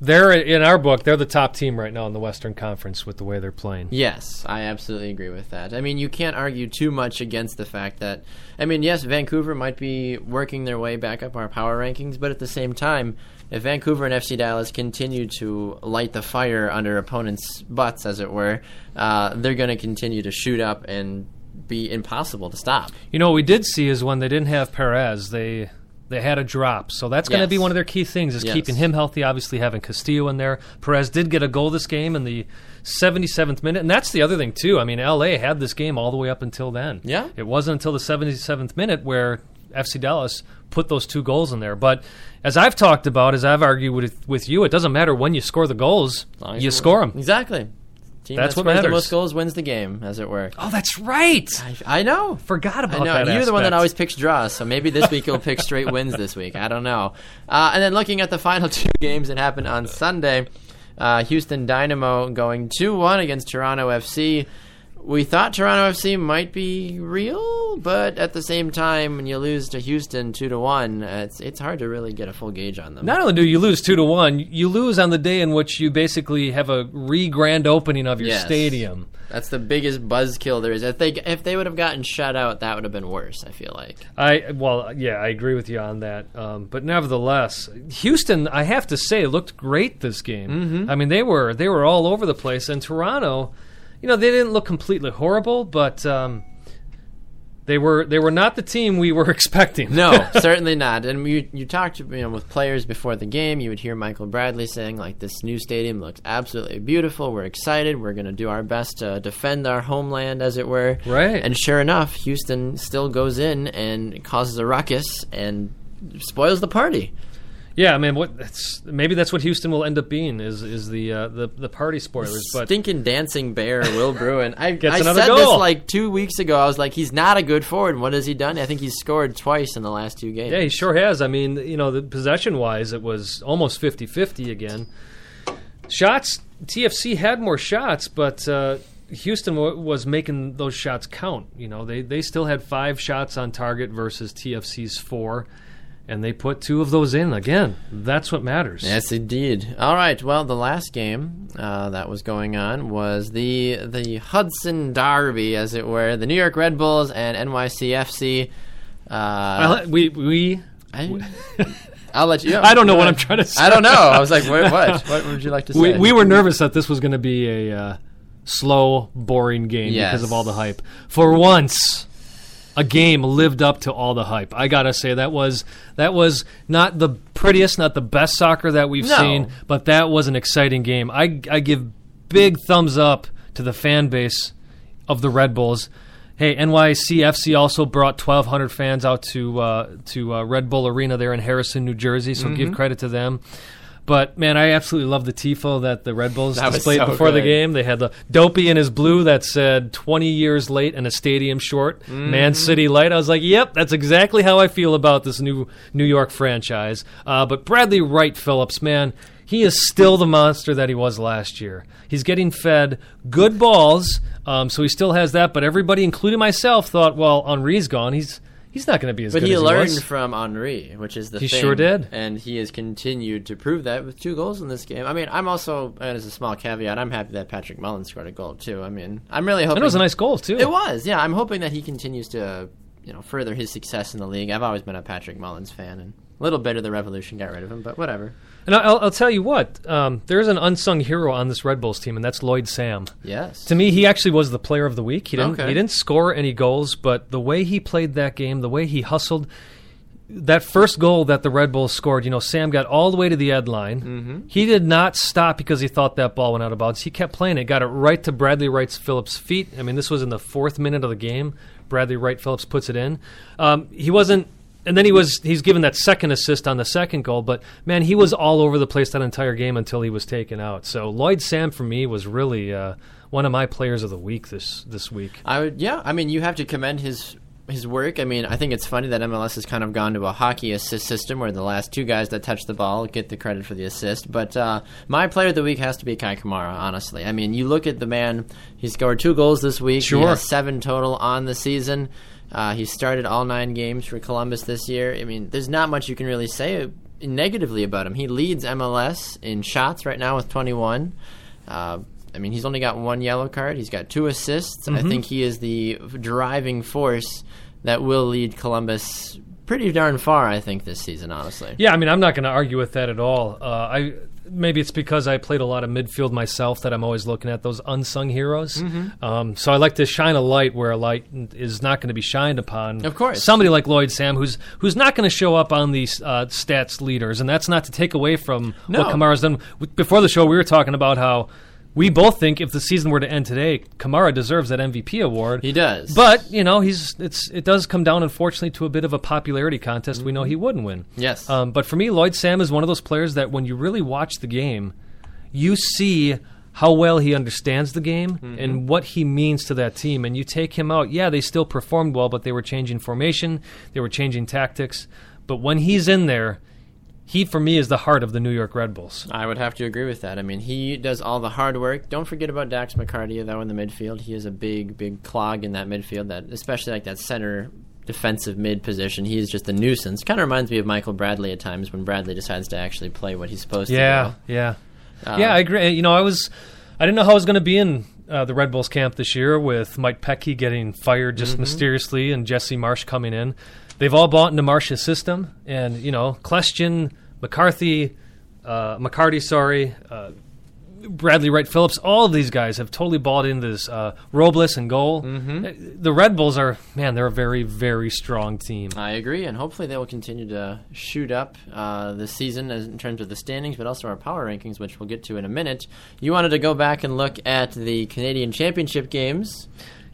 they're in our book. They're the top team right now in the Western Conference with the way they're playing. Yes, I absolutely agree with that. I mean, you can't argue too much against the fact that, I mean, yes, Vancouver might be working their way back up our power rankings, but at the same time, if Vancouver and FC Dallas continue to light the fire under opponents' butts, as it were, uh, they're going to continue to shoot up and be impossible to stop. You know, what we did see is when they didn't have Perez, they they had a drop. So that's going to Yes. be one of their key things is Yes. keeping him healthy. Obviously, having Castillo in there. Perez did get a goal this game in the 77th minute, and that's the other thing too. I mean, LA had this game all the way up until then. Yeah. it wasn't until the 77th minute where FC Dallas put those two goals in there. But as I've talked about, as I've argued with with you, it doesn't matter when you score the goals, As long as you score them. Exactly. Team That's that what matters. The most goals wins the game, as it were. Oh, that's right. I, I know. Forgot about I know that. you're the one that always picks draws, so maybe this week you'll pick straight wins. This week, I don't know. Uh, and then looking at the final [laughs] two games that happened on Sunday, uh, Houston Dynamo going two one against Toronto FC. We thought Toronto FC might be real, but at the same time, when you lose to Houston two to one, it's it's hard to really get a full gauge on them. Not only do you lose two to one, you lose on the day in which you basically have a re-grand opening of your Yes. stadium. That's the biggest buzzkill there is. If they if they would have gotten shut out, that would have been worse. I feel like. I well, yeah, I agree with you on that. Um, but nevertheless, Houston, I have to say, looked great this game. Mm-hmm. I mean, they were they were all over the place, and Toronto, you know, they didn't look completely horrible, but um, they were they were not the team we were [laughs] expecting. No, [laughs] certainly not. And you you talked you know with players before the game, you would hear Michael Bradley saying like this new stadium looks absolutely beautiful. We're excited. We're going to do our best to defend our homeland as it were. Right. And sure enough, Houston still goes in and causes a ruckus and spoils the party. Yeah, I mean, what that's, maybe that's what Houston will end up being is is the uh, the the party spoilers. But Stinking dancing bear, Will Bruin. I, [laughs] I said this like two weeks ago. I was like, he's not a good forward. And what has he done? I think he's scored twice in the last two games. Yeah, he sure has. I mean, you know, the possession wise, it was almost 50 50 again. Shots, TFC had more shots, but uh, Houston w- was making those shots count. You know, they, they still had five shots on target versus TFC's four, and they put two of those in. Again, that's what matters. Yes, indeed. All right. Well, the last game uh, that was going on was the the Hudson Derby, as it were, the New York Red Bulls and NYCFC. Uh, I'll- we, we, I, [laughs] I'll let you. [laughs] I don't know what I'm trying to say. I don't know. I was like, what? What, [laughs] what would you like to say? we, we were nervous that this was going to be a uh, slow, boring game Yes. because of all the hype. For once, a game lived up to all the hype. I gotta say that was that was not the prettiest, not the best soccer that we've No. seen, but that was an exciting game. I I give big thumbs up to the fan base of the Red Bulls. Hey, NYCFC also brought 1,200 fans out to uh, to uh, Red Bull Arena there in Harrison, New Jersey. So Mm-hmm. give credit to them. But man, I absolutely love the tifo that the Red Bulls [laughs] That displayed so before the game. They had the dopey in his blue that said 20 years late and a stadium short, Mm-hmm. Man City Light. I was like, yep, that's exactly how I feel about this new New York franchise. Uh, but Bradley Wright Phillips, man, he is still the monster that he was last year. He's getting fed good balls, um, so he still has that. But everybody, including myself, thought, well, Henry's gone. He's he's not going to be as But good he learned he was. from Henry, which is the He thing. sure did. and he has continued to prove that with two goals in this game. I mean, I'm also, and as a small caveat, I'm happy that Patrick Mullins scored a goal too. I mean, I'm really hoping And it was a nice goal too. It was, yeah. I'm hoping that he continues to, you know, further his success in the league. I've always been a Patrick Mullins fan, and a little bitter the Revolution got rid of him, but whatever. And I'll, I'll tell you what, um, there's an unsung hero on this Red Bulls team, and that's Lloyd Sam. Yes. To me, he actually was the player of the week. He didn't Okay. he didn't score any goals, but the way he played that game, the way he hustled, that first goal that the Red Bulls scored, you know, Sam got all the way to the end line. Mm-hmm. He did not stop because he thought that ball went out of bounds. He kept playing it, got it right to Bradley Wright Phillips' feet. I mean, this was in the fourth minute of the game. Bradley Wright Phillips puts it in. Um, he wasn't. And then he was he's given that second assist on the second goal, but man, he was all over the place that entire game until he was taken out. So Lloyd Sam for me was really uh, one of my players of the week this this week. I would, yeah. I mean, you have to commend his his work. I mean, I think it's funny that MLS has kind of gone to a hockey assist system where the last two guys that touch the ball get the credit for the assist. But uh, my player of the week has to be Kei Kamara. Honestly, I mean, you look at the man. He scored two goals this week. He Sure. has seven total on the season. Uh, he started all nine games for Columbus this year. I mean, there's not much you can really say negatively about him. He leads MLS in shots right now with 21. Uh, I mean, he's only got one yellow card. He's got two assists. I think he is the driving force that will lead Columbus pretty darn far. I think this season, honestly. Yeah, I mean, I'm not going to argue with that at all. Uh, I maybe it's because I played a lot of midfield myself that I'm always looking at those unsung heroes. Mm-hmm. Um, so I like to shine a light where a light is not going to be shined upon. Of course. somebody like Lloyd Sam, who's who's not going to show up on these uh, stats leaders, and that's not to take away from No. what Kamara's done. Before the show, we were talking about how. We both think if the season were to end today, Kamara deserves that MVP award. He does. But you know, he's it's it does come down, unfortunately, to a bit of a popularity contest. We know he wouldn't win. Yes. Um, but for me, Lloyd Sam is one of those players that when you really watch the game, you see how well he understands the game and what he means to that team. And you take him out, yeah, they still performed well, but they were changing formation, they were changing tactics. But when he's in there, he for me is the heart of the New York Red Bulls. I would have to agree with that. I mean, he does all the hard work. Don't forget about Dax McCarty, though, in the midfield. He is a big, big clog in that midfield. That especially like that center defensive mid position. He is just a nuisance. Kind of reminds me of Michael Bradley at times when Bradley decides to actually play what he's supposed Yeah, to. yeah, Um, yeah. I agree. You know, I was, I didn't know how I was going to be in uh, the Red Bulls camp this year with Mike Petke getting fired just mysteriously and Jesse Marsch coming in. They've all bought into Marsch's system, and you know, Kljestan, McCarthy, uh, McCarty, sorry. Uh, Bradley Wright Phillips, all of these guys have totally bought into this. Uh, Robles and goal. Mm-hmm. The Red Bulls are, man, they're a very, very strong team. I agree, and hopefully they will continue to shoot up uh, this season as, in terms of the standings, but also our power rankings, which we'll get to in a minute. You wanted to go back and look at the Canadian Championship games.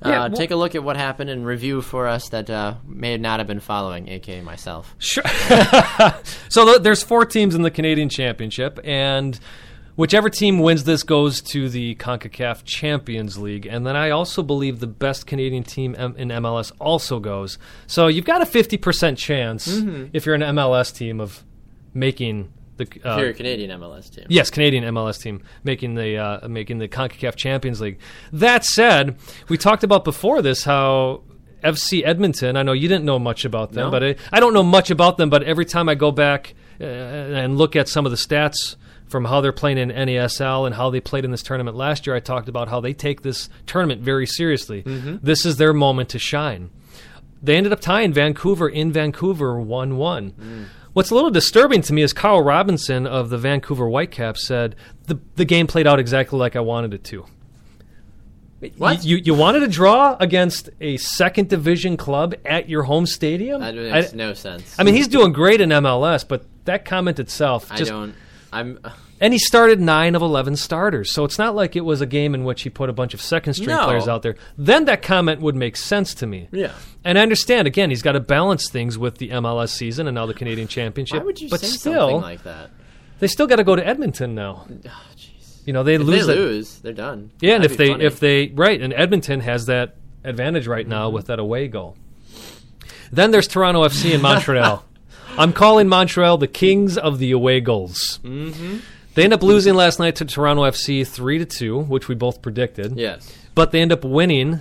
Uh, well- take a look at what happened and review for us that uh, may not have been following, aka myself. Sure. [laughs] so th- there's four teams in the Canadian Championship, and whichever team wins this goes to the CONCACAF Champions League. And then I also believe the best Canadian team M- in MLS also goes. So you've got a 50% chance if you're an MLS team of making the. Uh, If you're a Canadian MLS team. Yes, Canadian MLS team making the uh, making the Concacaf Champions League. That said, we talked about before this how FC Edmonton. I know you didn't know much about them, No. but I, I don't know much about them. But every time I go back uh, and look at some of the stats from how they're playing in NASL and how they played in this tournament last year, I talked about how they take this tournament very seriously. This is their moment to shine. They ended up tying Vancouver in Vancouver 1 1. What's a little disturbing to me is Carl Robinson of the Vancouver Whitecaps said the, the game played out exactly like I wanted it to. What? You, you wanted to draw against a second division club at your home stadium? That makes I, no sense. I mean, he's doing great in MLS, but that comment itself I just. don't. I'm. And he started nine of 11 starters. So it's not like it was a game in which he put a bunch of second string No. players out there. Then that comment would make sense to me. Yeah. And I understand, again, he's got to balance things with the MLS season and now the Canadian Championship. Why would you but say still, something like that? they still got to go to Edmonton now. Oh, jeez. You know, they If lose they that- lose, they're done. Yeah, and That'd if they funny. if they right, and Edmonton has that advantage right now Mm-hmm. with that away goal. Then there's Toronto FC and Montreal. [laughs] I'm calling Montreal the kings of the away goals. Mm-hmm. They end up losing last night to Toronto FC three to two, which we both predicted. yes, But they end up winning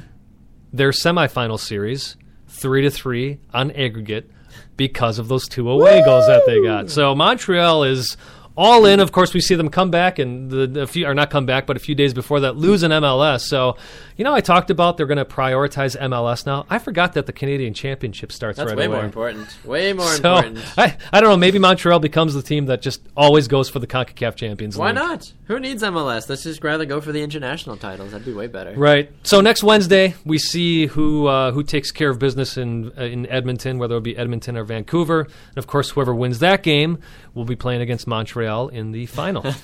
their semifinal series three to three on aggregate because of those two away goals that they got. So Montreal is all in. Of course, we see them come back and the, the few or not come back, but a few days before that lose in MLS. So you know, I talked about they're going to prioritize MLS now. I forgot that the Canadian Championship starts right now. that's right way away. more important. Way more So important. I, I don't know. Maybe Montreal becomes the team that just always goes for the Concacaf Champions Why League. not? Who needs MLS? Let's just rather go for the international titles. That'd be way better. Right. So next Wednesday we see who uh, who takes care of business in uh, in Edmonton, whether it be Edmonton or Vancouver, and of course whoever wins that game will be playing against Montreal in the final. [laughs]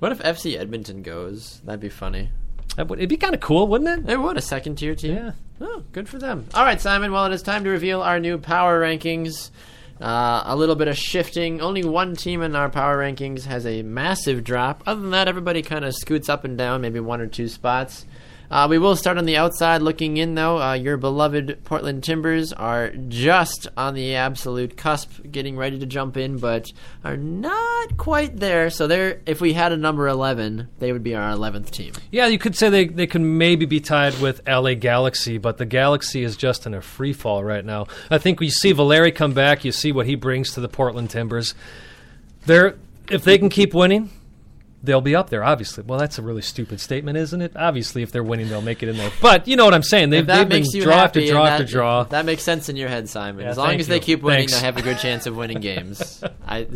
What if FC Edmonton goes? That'd be funny. That would, it'd be kind of cool, wouldn't it? It would a second tier team. Yeah. Oh, good for them. All right, Simon. Well, it is time to reveal our new power rankings. Uh, a little bit of shifting. Only one team in our power rankings has a massive drop. Other than that, everybody kind of scoots up and down, maybe one or two spots. Uh, we will start on the outside looking in, though. Uh, your beloved Portland Timbers are just on the absolute cusp, getting ready to jump in, but are not quite there. So, they're if we had a number eleven, they would be our eleventh team. Yeah, you could say they, they could maybe be tied with LA Galaxy, but the Galaxy is just in a free fall right now. I think you see Valeri come back, you see what he brings to the Portland Timbers. They're if they can keep winning, they'll be up there. Obviously, well, that's a really stupid statement, isn't it? Obviously, if they're winning, they'll make it in there. But you know what I'm saying? They've, they've been you draw after draw and after draw. That makes sense in your head, Simon. Yeah, as long as they keep winning, Thanks. they have a good chance of winning games. [laughs] I,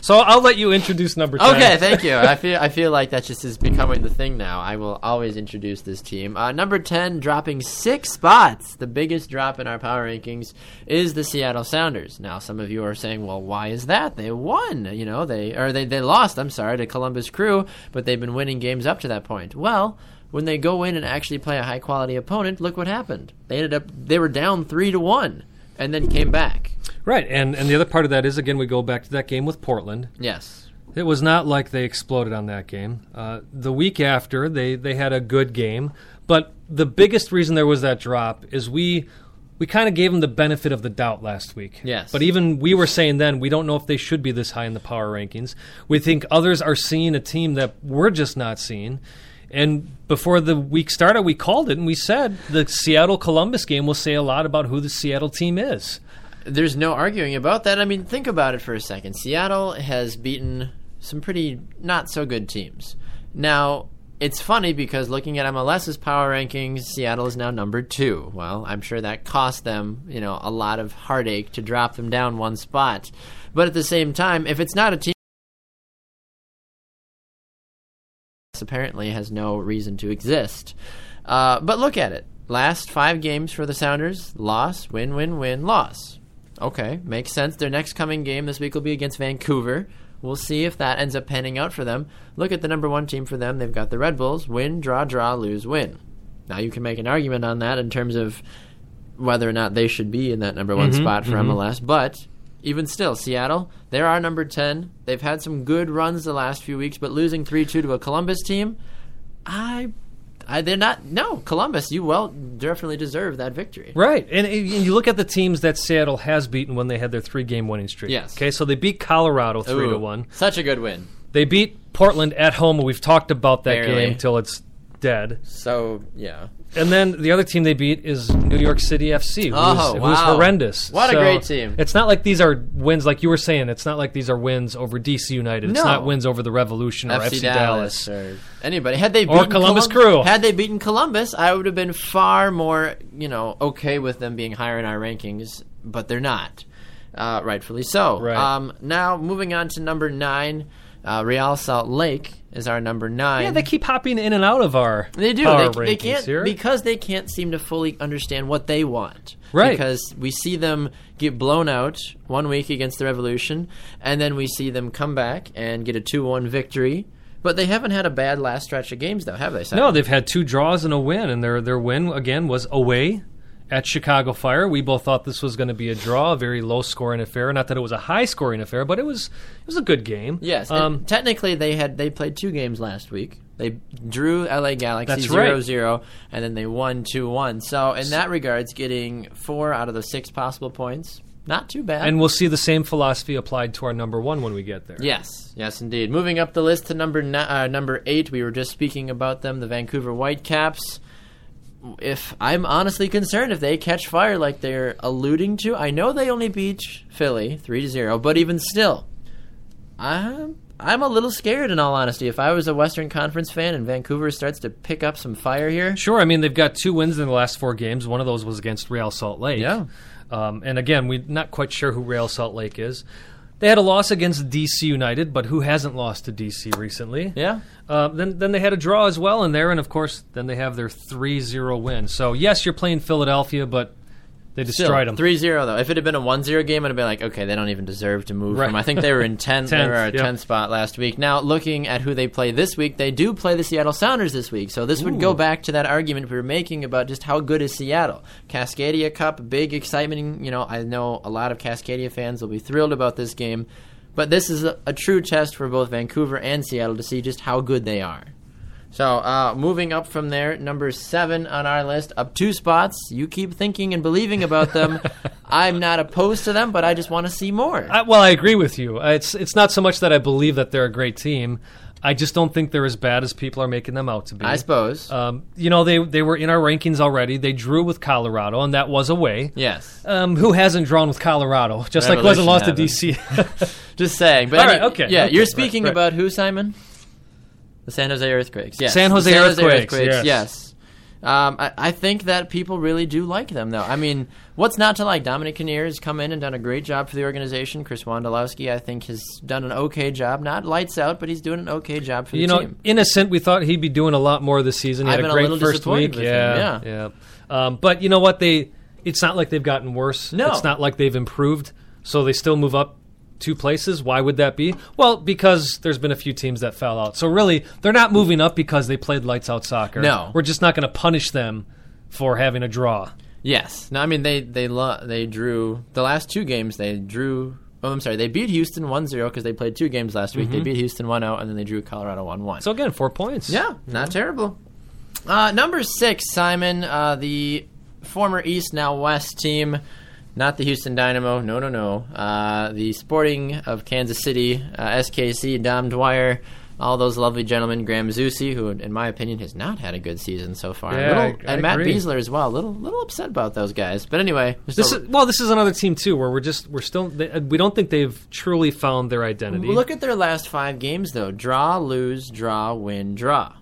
So I'll let you introduce number ten. okay, thank you. I [laughs] feel I feel like that just is becoming the thing now. I will always introduce this team. Uh, number ten, dropping six spots, the biggest drop in our power rankings, is the Seattle Sounders. Now, some of you are saying, "Well, why is that? They won, you know, they or they they lost. I'm sorry to Columbus Crew, but they've been winning games up to that point." Well. When they go in and actually play a high quality opponent, look what happened. They ended up they were down three to one, and then came back. Right, and and the other part of that is again we go back to that game with Portland. Yes, It was not like they exploded on that game. Uh, the week after, they, they had a good game. But the biggest reason there was that drop is we we kind of gave them the benefit of the doubt last week. Yes. But even we were saying then we don't know if they should be this high in the power rankings. We think others are seeing a team that we're just not seeing. And before the week started, we called it and we said the Seattle Columbus game will say a lot about who the Seattle team is. There's no arguing about that. I mean, think about it for a second. Seattle has beaten some pretty not so good teams. Now, it's funny because looking at MLS's power rankings, Seattle is now number two. Well, I'm sure that cost them, you know, a lot of heartache to drop them down one spot. But at the same time, if it's not a team apparently has no reason to exist. Uh, but look at it. Last five games for the Sounders, loss, win, win, win, loss. Okay, makes sense. Their next coming game this week will be against Vancouver. We'll see if that ends up panning out for them. Look at the number one team for them. They've got the Red Bulls. Win, draw, draw, lose, win. Now you can make an argument on that in terms of whether or not they should be in that number one spot for MLS. But even still, Seattle, they're our number 10. They've had some good runs the last few weeks, but losing 3 2 to a Columbus team, I. I, they're not. No, Columbus, you well definitely deserve that victory. Right, and, and you look at the teams that Seattle has beaten when they had their three-game winning streak. Yes. Okay, so they beat Colorado three-to-one. Such a good win. They beat Portland at home. We've talked about that Barely. game till it's dead. So, yeah. And then the other team they beat is New York City FC, who's, Oh, who's wow. horrendous. What a great team. It's not like these are wins, like you were saying. It's not like these are wins over DC United. It's No. not wins over the Revolution or FC, Dallas. or anybody. Had they Or beaten Columbus Colum- Crew. Had they beaten Columbus, I would have been far more, you know, okay with them being higher in our rankings, but they're not. Uh, rightfully so. Right. Um, now moving on to number nine, uh, Real Salt Lake is our number nine. Yeah, they keep hopping in and out of our They do. They, they can't here. because they can't seem to fully understand what they want. Right. Because we see them get blown out one week against the Revolution, and then we see them come back and get a two-one victory. But they haven't had a bad last stretch of games, though, have they? Simon? No, they've had two draws and a win, and their their win again was away at Chicago Fire. We both thought this was going to be a draw, a very low scoring affair. Not that it was a high scoring affair, but it was it was a good game. Yes. Um, technically, they had they played two games last week. They drew LA Galaxy That's 0 right. 0, and then they won 2 1. So, in that regards, getting four out of the six possible points, not too bad. and we'll see the same philosophy applied to our number one when we get there. Yes, yes, indeed. Moving up the list to number uh, number eight, we were just speaking about them, the Vancouver Whitecaps. If I'm honestly concerned if they catch fire like they're alluding to, I know they only beat Philly three to zero, but even still, I'm I'm a little scared. In all honesty, if I was a Western Conference fan and Vancouver starts to pick up some fire here, Sure. I mean, they've got two wins in the last four games. One of those was against Real Salt Lake. Yeah. Um, and again, we're not quite sure who Real Salt Lake is. They had a loss against DC United, but who hasn't lost to DC recently? yeah, Uh, then, then they had a draw as well in there, and of course, then they have their 3-0 win. So yes, you're playing Philadelphia, but they destroyed them. 3 0, though. If it had been a 1 0 game, I'd have been like, okay, they don't even deserve to move Right. from. I think they were in [laughs] 10th. they were a yep. spot last week. Now, looking at who they play this week, they do play the Seattle Sounders this week. So this would go back to that argument we were making about just how good is Seattle. Cascadia Cup, big excitement. You know, I know a lot of Cascadia fans will be thrilled about this game. But this is a, a true test for both Vancouver and Seattle to see just how good they are. So, uh, moving up from there, number seven on our list, up two spots. You keep thinking and believing about them. [laughs] I'm not opposed to them, but I just want to see more. I, well, I agree with you. Uh, It's it's not so much that I believe that they're a great team. I just don't think they're as bad as people are making them out to be. I suppose. Um, you know, they they were in our rankings already. They drew with Colorado, and that was away. yes. Um, who hasn't drawn with Colorado? Just like wasn't lost to DC. [laughs] Just saying. But All right, okay, Yeah, okay, you're right, speaking right. about who, Simon? The San Jose Earthquakes. Yes. San the Jose Earthquakes, yes. Yes. Um, I, I think that people really do like them, though. I mean, what's not to like? Dominic Kinnear has come in and done a great job for the organization. Chris Wondolowski, I think, has done an okay job. Not lights out, but he's doing an okay job for you the know, team. You know, innocent. We thought he'd be doing a lot more this season. He I've had a a great little first week. with him, yeah, yeah. Um, but you know what? They it's not like they've gotten worse. No. it's not like they've improved. So they still move up two places. Why would that be? Well, because there's been a few teams that fell out. So really, they're not moving up because they played lights out soccer. No. we're just not going to punish them for having a draw. Yes. No, I mean they they lo- they drew the last two games. They drew. Oh, I'm sorry. They beat Houston 1-0 because they played two games last week. They beat Houston 1-0 and then they drew Colorado 1-1. So again, four points. yeah, not terrible. Uh, number six, Simon. Uh, the former East, now West team. Not the Houston Dynamo. No, no, no. Uh, the Sporting of Kansas City, uh, SKC, Dom Dwyer, all those lovely gentlemen. Graham Zusi, who, in my opinion, has not had a good season so far. Yeah, Little- I- I and Matt agree. Besler as well. Little, little upset about those guys. But anyway, This is, well, this is another team too, where we're just we're still they, uh, we don't think they've truly found their identity. look at their last five games though: draw, lose, draw, win, draw.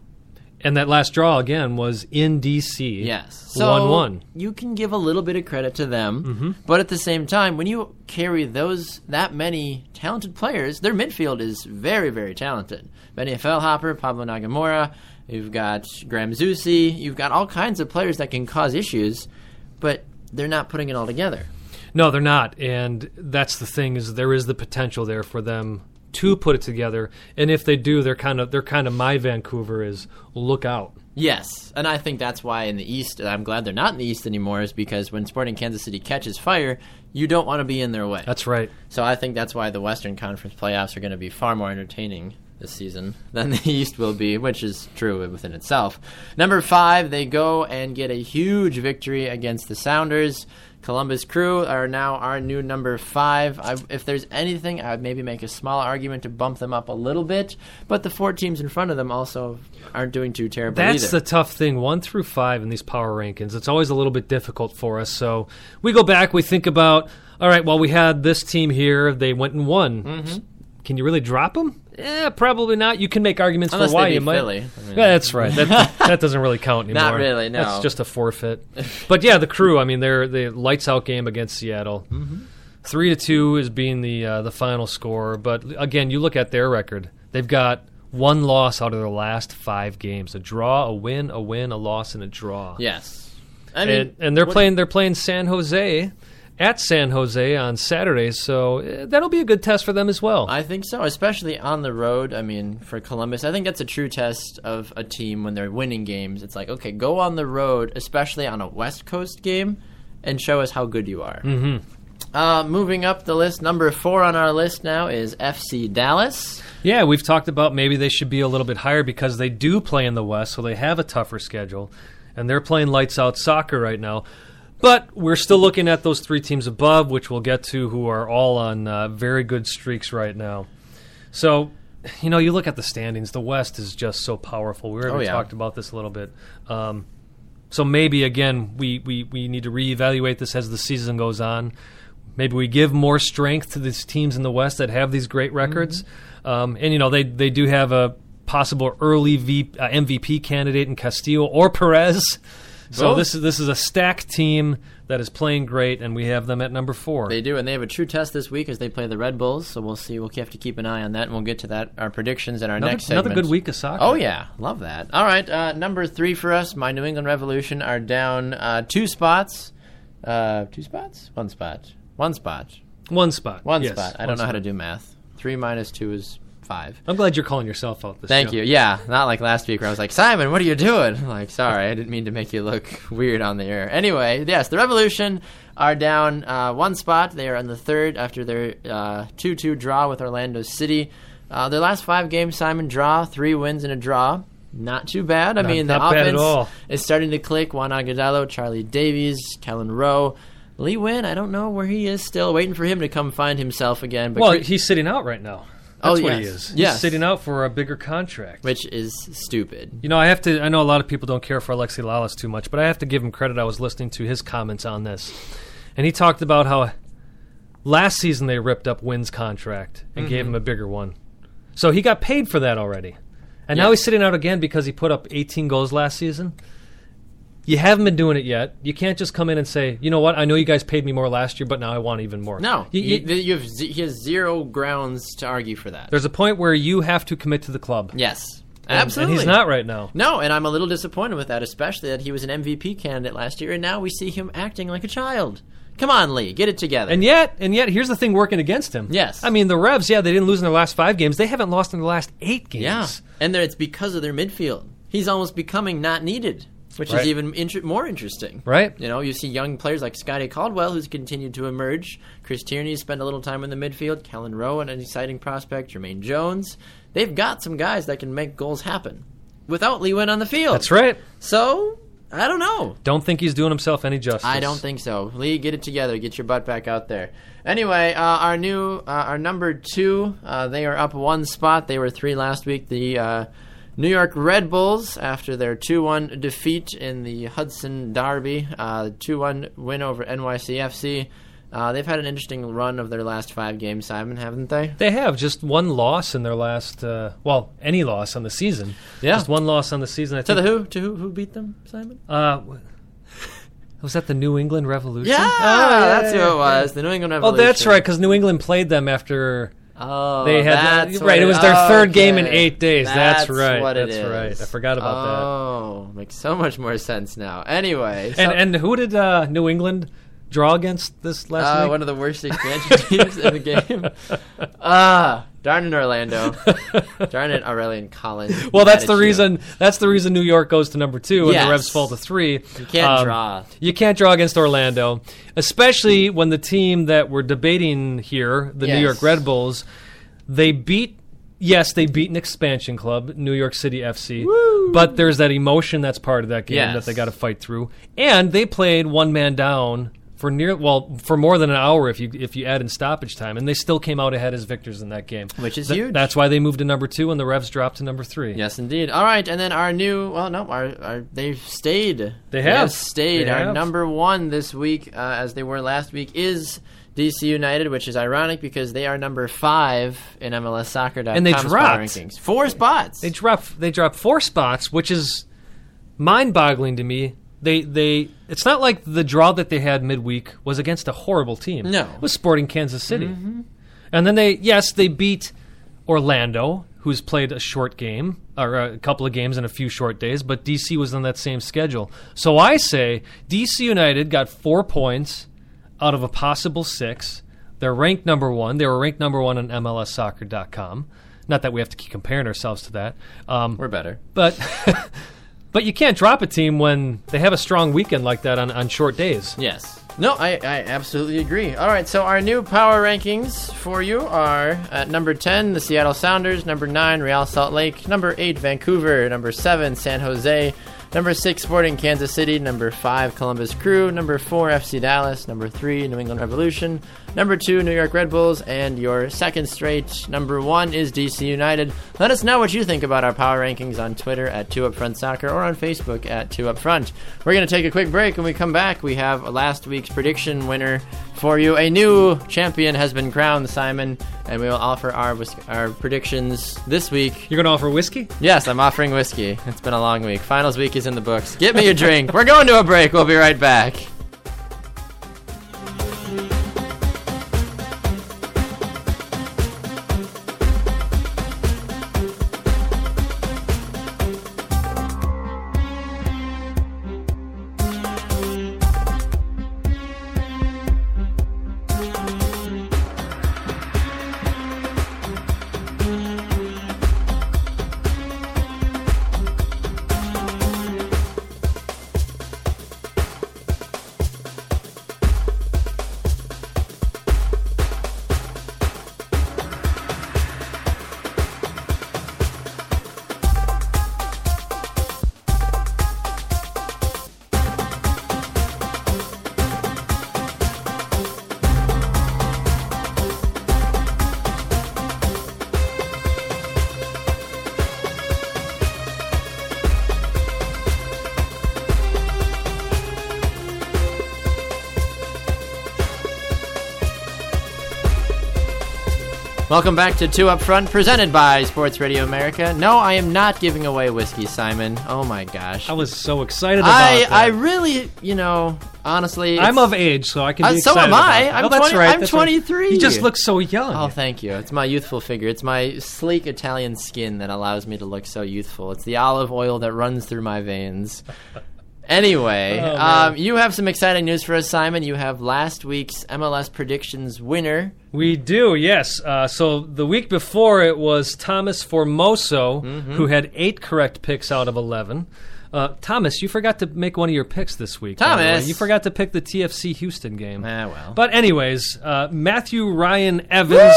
And that last draw again was in DC. Yes. So one one. You can give a little bit of credit to them, Mm-hmm. but at the same time, when you carry those that many talented players, their midfield is very, very talented. Benny Feilhaber, Paulo Nagamura, you've got Graham Zusi, you've got all kinds of players that can cause issues, but they're not putting it all together. No, they're not, and that's the thing is there is the potential there for them to put it together, and if they do, they're kind of they're kind of my Vancouver is look out. Yes, and I think that's why in the East, I'm glad they're not in the East anymore, is because when Sporting Kansas City catches fire, you don't want to be in their way. That's right. So I think that's why the Western Conference playoffs are going to be far more entertaining this season than the [laughs] East will be, which is true within itself. Number five, they go and get a huge victory against the Sounders. Columbus Crew are now our new number five. I, if there's anything, I would maybe make a small argument to bump them up a little bit, but the four teams in front of them also aren't doing too terribly That's either. the tough thing. One through five in these power rankings, it's always a little bit difficult for us. So we go back, we think about, all right, well, we had this team here, they went and won. Mm-hmm. Can you really drop them? Eh, probably not. You can make arguments Unless for why they you beat might. Philly. I mean- yeah, that's right. That, [laughs] that doesn't really count anymore. Not really, no. That's just a forfeit. But yeah, the crew. I mean, they're the lights out game against Seattle. Mm-hmm. Three to two is being the uh, the final score. But again, you look at their record. They've got one loss out of their last five games: a draw, a win, a win, a loss, and a draw. yes. I mean, and, and they're what- playing. They're playing San Jose at San Jose on Saturday, so eh, that'll be a good test for them as well. I think so, especially on the road. I mean, for Columbus, I think that's a true test of a team when they're winning games. It's like, okay, go on the road, especially on a West Coast game, and show us how good you are. Mm-hmm. Uh, moving up the list, number four on our list now is FC Dallas. Yeah, we've talked about maybe they should be a little bit higher because they do play in the West, so they have a tougher schedule, and they're playing lights out soccer right now. But we're still looking at those three teams above, which we'll get to, who are all on uh, very good streaks right now. So, you know, you look at the standings. The West is just so powerful. We already Oh, yeah. talked about this a little bit. Um, so maybe again, we, we, we need to reevaluate this as the season goes on. Maybe we give more strength to these teams in the West that have these great records. Um, and you know they they do have a possible early v, uh, MVP candidate in Castillo or Perez. So Both. this is this is a stacked team that is playing great, and we have them at number four. They do, and they have a true test this week as they play the Red Bulls. So we'll see. We'll have to keep an eye on that, and we'll get to that. Our predictions in our another, next segment. another good week of soccer. Oh yeah, love that. All right, uh, number three for us. My New England Revolution are down uh, two spots. Uh, two spots? One spot. One spot. one spot. One Yes, spot. I one don't know how to do math. Three minus two is five. I'm glad you're calling yourself out this. Thank show. you. Yeah, not like last week where I was like, Simon, what are you doing? I'm like, sorry, I didn't mean to make you look [laughs] weird on the air. Anyway, yes, the Revolution are down uh, one spot. They are in the third after their uh, 2 2 draw with Orlando City. Uh, their last five games, Simon, draw, three wins and a draw. Not too bad. I Not- mean, the not offense all. is starting to click. Juan Agudelo, Charlie Davies, Kelyn Rowe. Lee Nguyen, I don't know where he is still. Waiting for him to come find himself again. But Well, Chris- he's sitting out right now. Oh, That's what he yes. is. Yes. He's sitting out for a bigger contract. which is stupid. You know, I have to. I know a lot of people don't care for Alexi Lalas too much, but I have to give him credit. I was listening to his comments on this, and he talked about how last season they ripped up Nguyen's contract and gave mm-hmm. him a bigger one, so he got paid for that already, and now he's sitting out again because he put up 18 goals last season. You haven't been doing it yet. You can't just come in and say, you know what? I know you guys paid me more last year, but now I want even more. No, You- you, you- have z- he has zero grounds to argue for that. there's a point where you have to commit to the club. yes, And- absolutely. and he's not right now. No, and I'm a little disappointed with that, especially that he was an MVP candidate last year, and now we see him acting like a child. Come on, Lee, get it together. And yet, and yet, here's the thing working against him. Yes. I mean the Revs. Yeah, they didn't lose in their last five games. They haven't lost in the last eight games. yeah, and then it's because of their midfield. He's almost becoming not needed, which Right. is even inter- more interesting. Right. You know, you see young players like Scotty Caldwell, who's continued to emerge. Chris Tierney spent a little time in the midfield. Kelyn Rowe, an exciting prospect. Jermaine Jones. They've got some guys that can make goals happen without Lee Nguyen on the field. That's right. So, I don't know. Don't think he's doing himself any justice. I don't think so. Lee, get it together. Get your butt back out there. Anyway, uh, our new, uh, our number two, uh, they are up one spot. They were three last week. The uh, New York Red Bulls, after their 2 1 defeat in the Hudson Derby, 2 1 win over NYCFC. Uh, they've had an interesting run of their last five games, Simon, haven't they? They have just one loss in their last, uh, well, any loss on the season. Yeah. just one loss on the season. I To think, the who? To who? Who beat them, Simon? Uh, [laughs] was that the New England Revolution? Yeah, Oh, yeah, that's yeah, who it was. The New England Revolution. Oh, that's right, because New England played them after Oh, they had that's right. what It was their third game in eight days. That's, That's right. What it that's right. I forgot about that. Oh, makes so much more sense now. Anyway, so- And and who did uh, New England draw against this last uh, week? one of the worst expansion [laughs] teams in the game. Ah, [laughs] darn it, Orlando. [laughs] darn it, Aurélien Collins. well, that's the you. reason. That's the reason New York goes to number two and the Revs fall to three. You can't um, draw. You can't draw against Orlando, especially when the team that we're debating here, the New York Red Bulls, they beat. Yes, they beat an expansion club, New York City FC. But there's that emotion that's part of that game Yes. that they got to fight through. And they played one man down for near well for more than an hour if you if you add in stoppage time, and they still came out ahead as victors in that game, Which is Th- huge. That's why they moved to number two, and the Revs dropped to number three. Yes, indeed. All right, and then our new, well, no, our, our they've stayed. They have. stayed. They our have. number one this week, uh, as they were last week, is DC United, which is ironic because they are number five in MLS Soccer And they dropped. rankings. Four spots. They dropped they dropped four spots, which is mind-boggling to me. They they it's not like the draw that they had midweek was against a horrible team. No. Mm-hmm. it was Sporting Kansas City, and then they yes they beat Orlando, who's played a short game or a couple of games in a few short days, but DC was on that same schedule. So I say DC United got four points out of a possible six. They're ranked number one. They were ranked number one on MLSsoccer.com. Not that we have to keep comparing ourselves to that. Um, We're better. but [laughs] but you can't drop a team when they have a strong weekend like that on, on short days. Yes. No, I, I absolutely agree. All right, so our new power rankings for you are at number 10, the Seattle Sounders, number 9, Real Salt Lake, number 8, Vancouver, number 7, San Jose, number 6, Sporting Kansas City, number 5, Columbus Crew, number 4, FC Dallas, number 3, New England Revolution, number 2, New York Red Bulls, and your second straight number 1 is DC United. Let us know what you think about our power rankings on Twitter at 2 Upfront Soccer or on Facebook at 2 Upfront. We're going to take a quick break. When we come back, we have last week's prediction winner for you. A new champion has been crowned, Simon, and we will offer our our predictions this week. You're going to offer whiskey? Yes, I'm offering whiskey. It's been a long week. Finals week is in the books. Get me a drink. We're going to a break. We'll be right back. Welcome back to Two Up Front, presented by Sports Radio America. No, I am not giving away whiskey, Simon. Oh my gosh. I was so excited about I, that. I really, you know, honestly. I'm of age, so I can Uh, so excited am I. I'm oh, that's right. I'm that's right. 23. You just look so young. Oh, thank you. It's my youthful figure. It's my sleek Italian skin that allows me to look so youthful. It's the olive oil that runs through my veins. Anyway, Oh, um, you have some exciting news for us, Simon. You have last week's MLS predictions winner. We do, yes. Uh, so the week before it was Thomas Formoso, Mm-hmm. who had eight correct picks out of 11. Uh, Thomas, you forgot to make one of your picks this week. by the way. Thomas! you forgot to pick the TFC Houston game. Ah, well. But anyways, uh, Matthew Ryan Evans.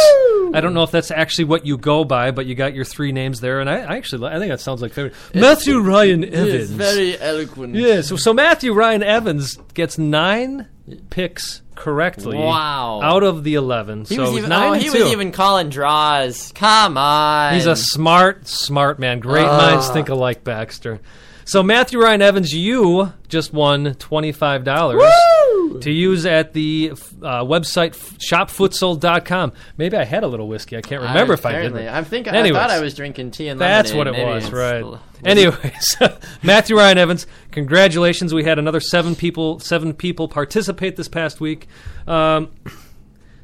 I don't know if that's actually what you go by, but you got your three names there, and I, I actually I think that sounds like favorite. Matthew Ryan Evans. Very eloquent. Yeah, so, so Matthew Ryan Evans gets nine picks correctly. Wow. Out of the 11. He so was even, nine oh, he two. was even calling draws. Come on. He's a smart, smart man. Great Ah. minds think alike, Baxter. So Matthew Ryan Evans, you just won twenty-five dollars to use at the uh, website shopfutsal.com. Maybe I had a little whiskey. I can't remember if I apparently. did. I think I thought I was drinking tea and That's what it Maybe was, right? was Anyways, [laughs] Matthew Ryan Evans, congratulations! We had another seven people, seven people participate this past week. Um,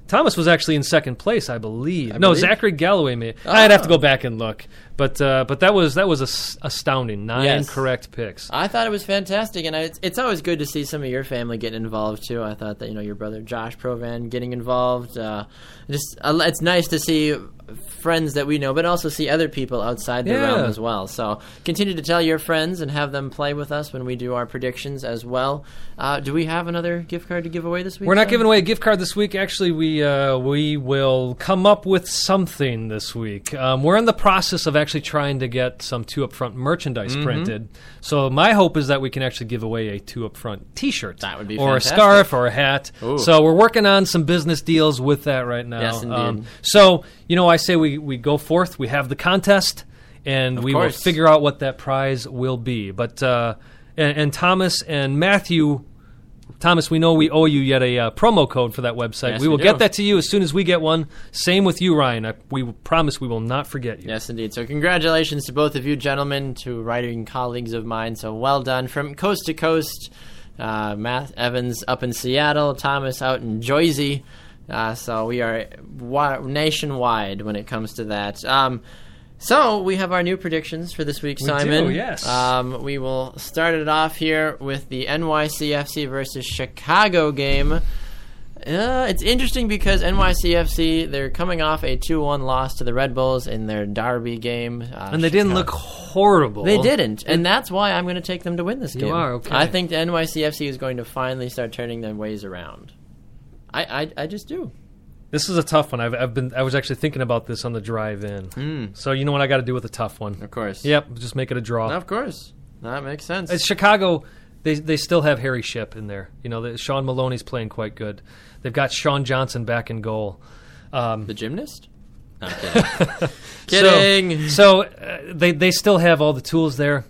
Thomas was actually in second place, I believe. no, believe- Zachary Galloway. May, I'd have to Oh. go back and look, but uh, but that was that was as- astounding. Nine Yes. correct picks. I thought it was fantastic, and I, it's, it's always good to see some of your family getting involved too. I thought that you know your brother Josh Provan getting involved. Uh, just uh, it's nice to see friends that we know, but also see other people outside the Yeah. realm as well. So continue to tell your friends and have them play with us when we do our predictions as well. Uh, do we have another gift card to give away this week? We're not Sam? giving away a gift card this week. Actually, we uh, we will come up with something this week. Um, we're in the process of actually trying to get some two up front merchandise Mm-hmm. printed. So my hope is that we can actually give away a two up front T-shirt. That would be or fantastic. a scarf or a hat. Ooh. So we're working on some business deals with that right now. Um, Yes, indeed. so you know, I say we we go forth. We have the contest. And Of we course. will figure out what that prize will be. But uh, and, and Thomas and Matthew Thomas, we know we owe you yet a uh, promo code for that website. Yes, we will we get that to you as soon as we get one. Same with you, Ryan. I, we promise we will not forget you. Yes, indeed. So, congratulations to both of you, gentlemen, to writing colleagues of mine. So, well done from coast to coast. Uh, Matt Evans up in Seattle, Thomas out in Jersey. Uh, so, we are nationwide when it comes to that. Um, so, we have our new predictions for this week, We Simon. do, yes. Um, we will start it off here with the NYCFC versus Chicago game. Uh, it's interesting because NYCFC they're coming off a two-one loss to the Red Bulls in their derby game, uh, And they didn't look horrible. They didn't, and that's why I'm going to take them to win this You game. are, okay. I think the NYCFC is going to finally start turning their ways around. I, I, I just do. This is a tough one. I've, I've been. I was actually thinking about this on the drive in. So you know what I got to do with a tough one. Of course. Yep, just make it a draw. Of course. That makes sense. It's Chicago. They they still have Harry Shipp in there. You know, the, Shaun Maloney's playing quite good. They've got Sean Johnson back in goal. Um, the gymnast. No, kidding. [laughs] Kidding. So, so uh, they they still have all the tools there.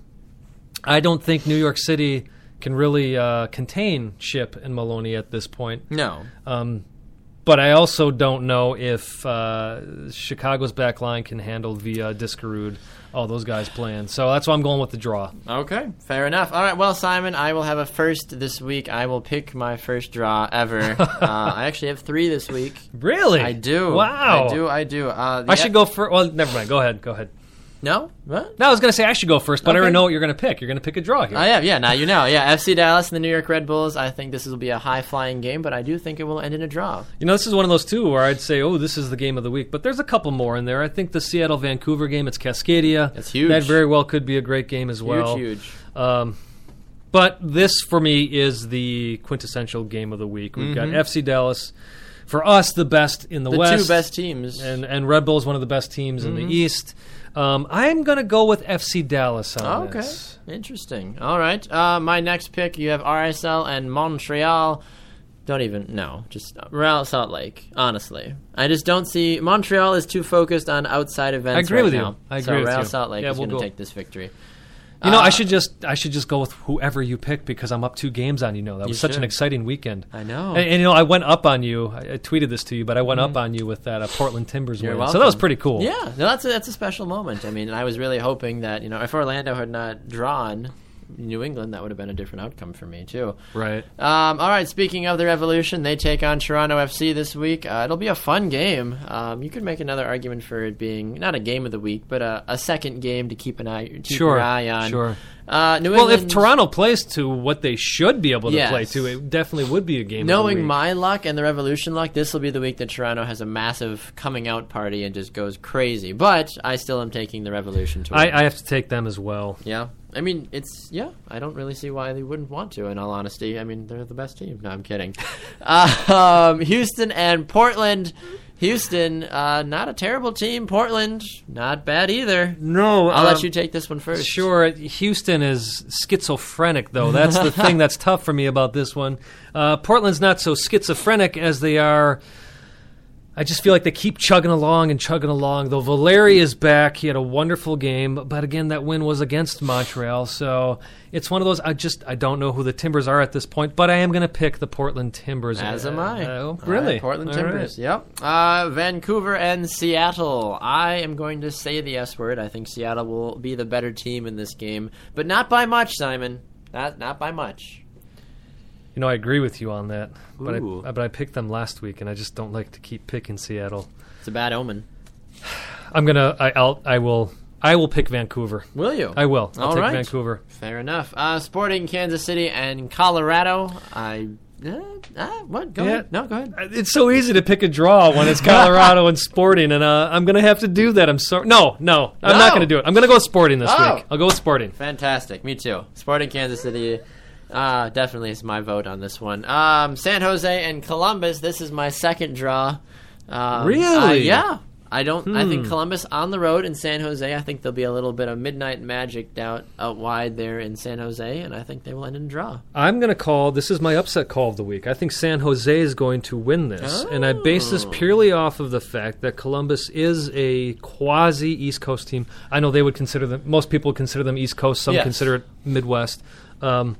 I don't think New York City can really uh, contain Shipp and Maloney at this point. no. Um, but I also don't know if uh, Chicago's back line can handle Villa Diskerud, all those guys playing. So that's why I'm going with the draw. Okay, fair enough. All right, well, Simon, I will have a first this week. I will pick my first draw ever. [laughs] uh, I actually have three this week. Really? I do. Wow. I do. I do. Uh, I should go first. Well, never mind. Go ahead. Go ahead. No. What? No, I was going to say I should go first, but I Okay. already know what you're going to pick. You're going to pick a draw here. I am. Yeah. Now you know. Yeah. FC Dallas and the New York Red Bulls. I think this will be a high flying game, but I do think it will end in a draw. You know, this is one of those two where I'd say, oh, this is the game of the week. But there's a couple more in there. I think the Seattle Vancouver game, it's Cascadia. It's huge. That very well could be a great game as well. huge, huge. Um, but this, for me, is the quintessential game of the week. We've got FC Dallas. For us, the best in the, Mm-hmm. The West. two best teams. And, and Red Bull is one of the best teams in Mm-hmm. the East. Um, I'm going to go with FC Dallas on okay. this. Interesting. All right. Uh, my next pick, you have RSL and Montreal. Don't even no, just Real Salt Lake. Honestly, I just don't see Montreal is too focused on outside events. I agree right with you. now. I so agree with Real you. Salt Lake Yeah, is we'll going to take this victory. You know, Uh, I should just I should just go with whoever you pick because I'm up two games on you. Know that was such an exciting weekend. I know. And, and, you know, I went up on you. I, I tweeted this to you, but I went up on you with that uh, Portland Timbers You're win. welcome. So that was pretty cool. Yeah, no, that's a, that's a special moment. I mean, I was really hoping that you know if Orlando had not drawn New England, that would have been a different outcome for me too. Right. Um, all right. Speaking of the Revolution, they take on Toronto FC this week. Uh, it'll be a fun game. Um, you could make another argument for it being not a game of the week, but a, a second game to keep an eye keep Sure, your eye on. sure. Uh, New Well, if Toronto plays to what they should be able to Yes. play to, it definitely would be a game. of the Knowing my luck and the Revolution luck, this will be the week that Toronto has a massive coming out party and just goes crazy. But I still am taking the Revolution to. I, I have to take them as well. yeah. I mean, it's yeah. I don't really see why they wouldn't want to. In all honesty, I mean, they're the best team. No, I'm kidding. uh, [laughs] um, Houston and Portland. Houston, uh, not a terrible team. Portland, not bad either. No, I'll um, let you take this one first. Sure, Houston is schizophrenic, though. That's the [laughs] thing that's tough for me about this one. Uh, Portland's not so schizophrenic as they are. I just feel like they keep chugging along and chugging along. Though Valeri is back, he had a wonderful game, but again, that win was against Montreal, so it's one of those. I just I don't know who the Timbers are at this point, but I am going to pick the Portland Timbers. As Uh, am I. oh, really? right, Portland All right. Timbers. Yep. Uh, Vancouver and Seattle. I am going to say the S word. I think Seattle will be the better team in this game, but not by much, Simon. Not not by much. You know, I agree with you on that, but Ooh. I, but I picked them last week, and I just don't like to keep picking Seattle. It's a bad omen. I'm gonna. I, I'll. I will. I will pick Vancouver. Will you? I will. I'll All take right. Vancouver. Fair enough. Uh, Sporting Kansas City and Colorado. I. Uh, uh, what? Go Yeah. ahead. No, go ahead. It's so easy to pick a draw when it's Colorado and Sporting, and uh, I'm gonna have to do that. I'm sorry. No, no, I'm not gonna do it. I'm gonna go with Sporting this Oh. week. I'll go with Sporting. Fantastic. Me too. Sporting Kansas City. Uh, definitely is my vote on this one. Um, San Jose and Columbus. This is my second draw. Um, Really? uh, yeah. I don't. I think Hmm. Columbus on the road in San Jose. I think there'll be a little bit of midnight magic out out wide there in San Jose, and I think they will end in draw. I'm gonna call. This is my upset call of the week. I think San Jose is going to win this, and I base this purely off of the fact that Columbus is a quasi East Coast team. I know they would consider them. Most people would consider them East Coast. Some Yes. consider it Midwest. Um,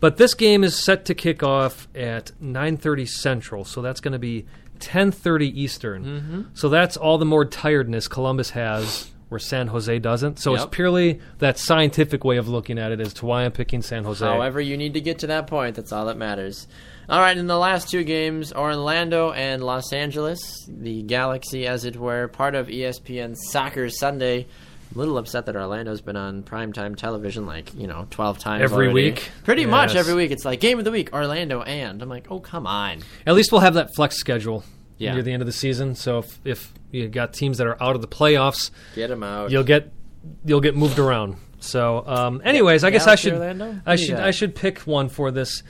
but this game is set to kick off at 9:30 Central, so that's going to be 10:30 Eastern. Mm-hmm. So that's all the more tiredness Columbus has, where San Jose doesn't. So Yep. it's purely that scientific way of looking at it as to why I'm picking San Jose. However, you need to get to that point. That's all that matters. All right, in the last two games, Orlando and Los Angeles, the Galaxy, as it were, part of ESPN Soccer Sunday. A little upset that Orlando's been on primetime television like, you know, 12 times Every already. week? Pretty much every week. It's like, game of the week, Orlando and. I'm like, oh, come on. At least we'll have that flex schedule Yeah. near the end of the season. So if, if you got teams that are out of the playoffs, Get them out. you'll get you'll get moved around. So, um, anyways, I guess I should Orlando? I should? I should pick one for this.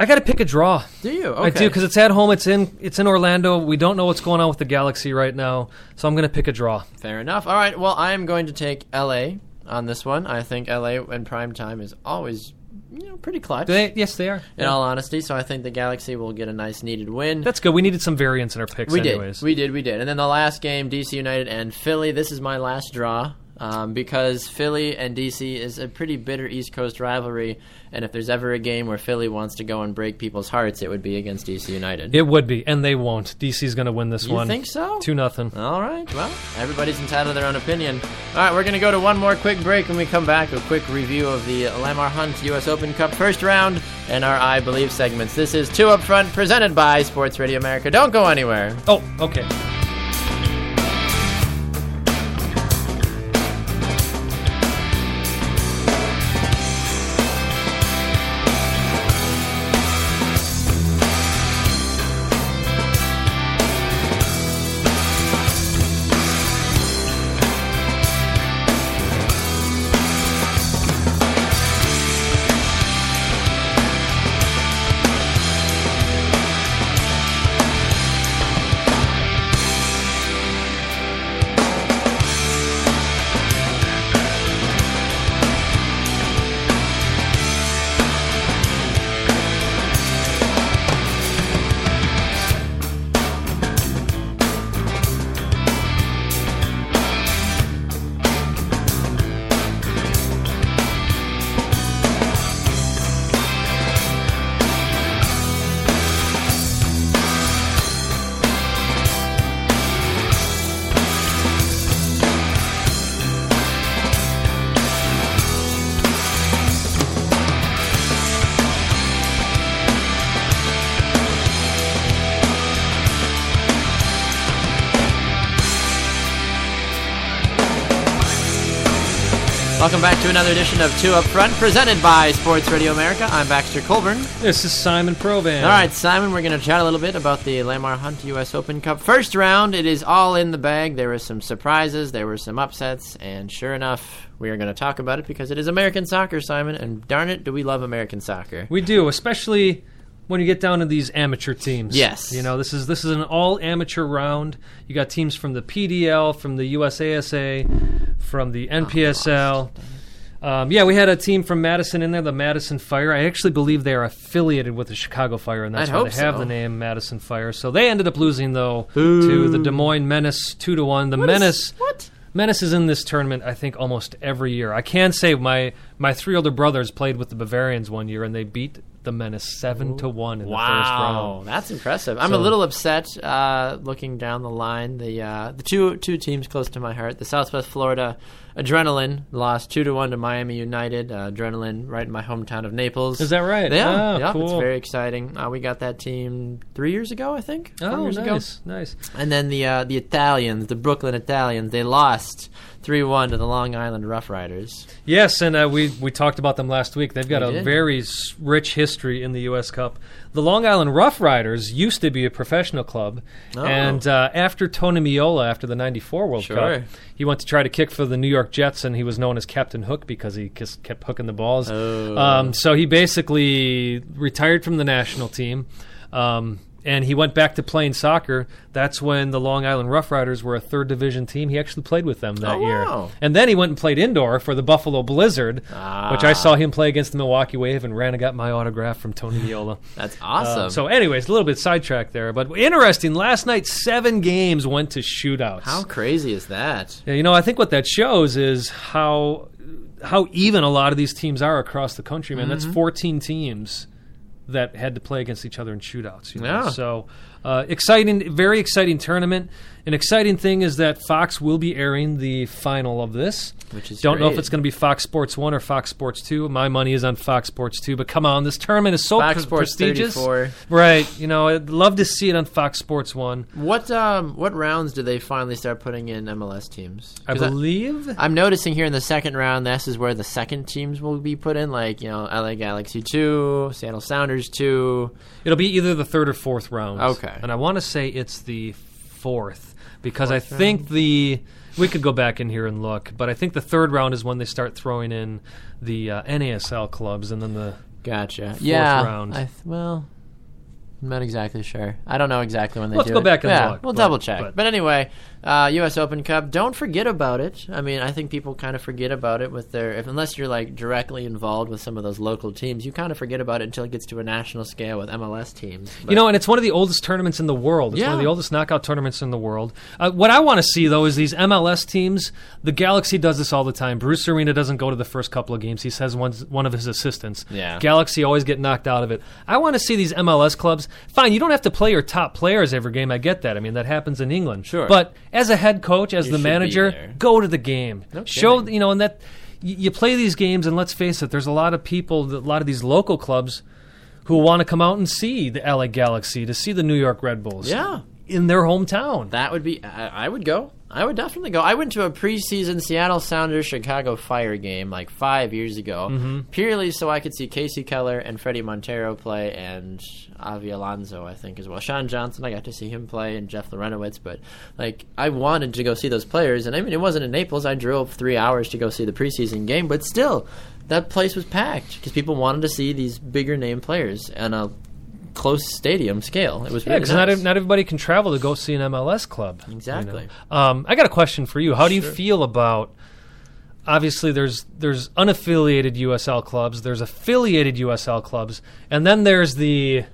I got to pick a draw. Do you? I do because it's at home. It's in it's in Orlando. We don't know what's going on with the Galaxy right now, so I'm going to pick a draw. Fair enough. All right. Well, I am going to take LA on this one. I think LA in prime time is always, you know, pretty clutch. They, yes, they are. in all honesty, so I think the Galaxy will get a nice needed win. That's good. We needed some variance in our picks, we anyways. did, we did, we did. And then the last game, DC United and Philly. This is my last draw um, because Philly and DC is a pretty bitter East Coast rivalry. And if there's ever a game where Philly wants to go and break people's hearts, it would be against DC United. it would be, and they won't. DC's going to win this one. you one. think so? Two nothing. All right. Well, everybody's entitled to their own opinion. All right, we're going to go to one more quick break. When we come back, a quick review of the Lamar Hunt U.S. Open Cup first round and our I Believe segments. This is Two Up Front, presented by Sports Radio America. Don't go anywhere. Oh, okay. Welcome back to another edition of Two Up Front, presented by Sports Radio America. I'm Baxter Colburn. This is Simon Provan. All right, Simon, we're going to chat a little bit about the Lamar Hunt U.S. Open Cup. First round, it is all in the bag. There were some surprises, there were some upsets, and sure enough, we are going to talk about it because it is American soccer, Simon, and darn it, do we love American soccer. We do, especially when you get down to these amateur teams. Yes. You know, this is this is an all amateur round. You got teams from the PDL, from the USASA, from the NPSL. Um, yeah, we had a team from Madison in there, the Madison Fire. I actually believe they are affiliated with the Chicago Fire, and that's I'd why they have so. the name Madison Fire. So they ended up losing though to the Des Moines Menace two to one. The What is- Menace what? Menace is in this tournament, I think, almost every year. I can say my my three older brothers played with the Bavarians one year, and they beat the Menace seven to one in the first Wow, round. that's impressive. I'm a little upset uh, looking down the line. The uh, the two two teams close to my heart, the Southwest Florida Adrenaline lost two to one to Miami United. Uh, Adrenaline, right in my hometown of Naples. Is that right? Yeah, Ah, yeah, it's cool. very exciting. Uh, we got that team three years ago, I think. Oh, years ago. nice, nice. And then the uh, the Italians, the Brooklyn Italians, they lost three one to the Long Island Rough Riders. Yes, and uh, we we talked about them last week. They've got We a did. very rich history in the U.S. Cup. The Long Island Rough Riders used to be a professional club, Oh. and uh, after Tony Meola, after the '94 World Sure. Cup, he went to try to kick for the New York Jets, and he was known as Captain Hook because he just kept hooking the balls. Oh. Um, so he basically retired from the national team. Um, and he went back to playing soccer. That's when the Long Island Rough Riders were a third division team. He actually played with them that Oh, year. wow. And then he went and played indoor for the Buffalo Blizzard, Ah. which I saw him play against the Milwaukee Wave and ran and got my autograph from Tony Meola. [laughs] That's awesome. Uh, so, anyways, a little bit sidetracked there, but interesting. Last night, seven games went to shootouts. How crazy is that? Yeah, you know, I think what that shows is how how even a lot of these teams are across the country. Man, Mm-hmm. that's 14 teams that had to play against each other in shootouts. You know? Yeah. So uh, exciting, very exciting tournament. An exciting thing is that Fox will be airing the final of this. Which is Don't know if it's going to be Fox Sports One or Fox Sports Two. My money is on Fox Sports Two. But come on, this tournament is so Fox pre- Sports prestigious. 34. Right. You know, I'd love to see it on Fox Sports One. What um what rounds do they finally start putting in MLS teams? I believe. I'm noticing here in the second round, this is where the second teams will be put in, like you know, LA Galaxy two, Seattle Sounders two. It'll be either the third or fourth round. Okay. And I want to say it's the fourth because I think the we could go back in here and look, but I think the third round is when they start throwing in the uh, NASL clubs, and then the Gotcha. yeah. round. I th- well, I'm not exactly sure. I don't know exactly when they Let's do go it. back and yeah, look, We'll but- double check. But, but- anyway, uh, U.S. Open Cup. Don't forget about it. I mean, I think people kind of forget about it with their if unless you're like directly involved with some of those local teams, you kind of forget about it until it gets to a national scale with MLS teams. you know, and it's one of the oldest tournaments in the world. It's one of the oldest knockout tournaments in the world. Uh, what I want to see though is these MLS teams. The Galaxy does this all the time. Bruce Arena doesn't go to the first couple of games. He says one one of his assistants. Yeah. Galaxy always get knocked out of it. I want to see these MLS clubs. Fine, you don't have to play your top players every game. I get that. I mean, that happens in England. Sure. But as a head coach, as You the manager, go to the game. No Show kidding. you know, and that y- you play these games, and let's face it, there's a lot of people, a lot of these local clubs who want to come out and see the LA Galaxy, to see the New York Red Bulls. Yeah. In their hometown. That would be. I, I would go. I would definitely go. I went to a preseason Seattle Sounders Chicago Fire game like five years ago, Mm-hmm. purely so I could see Kasey Keller and Fredy Montero play, and Avi Alonso, I think as well. Sean Johnson, I got to see him play, and Jeff Larentowicz. But like, I wanted to go see those players, and I mean, it wasn't in Naples. I drove three hours to go see the preseason game, but still, that place was packed because people wanted to see these bigger name players on a close stadium scale. It was Yeah, because nice. not, not everybody can travel to go see an MLS club. you know. Exactly. Um, I got a question for you. How do you feel about? Obviously, there's there's unaffiliated USL clubs, there's affiliated USL clubs, and then there's the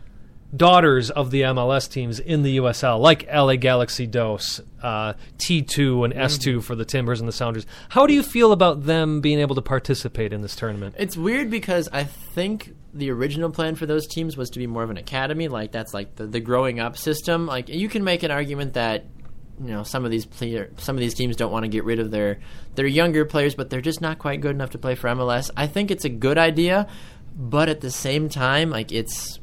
daughters of the MLS teams in the USL, like LA Galaxy Dos, uh, T2 and S2 for the Timbers and the Sounders. How do you feel about them being able to participate in this tournament? It's weird because I think the original plan for those teams was to be more of an academy, like that's like the, the growing up system. Like you can make an argument that you know some of these player, some of these teams don't want to get rid of their their younger players, but they're just not quite good enough to play for MLS. I think it's a good idea, but at the same time, like it's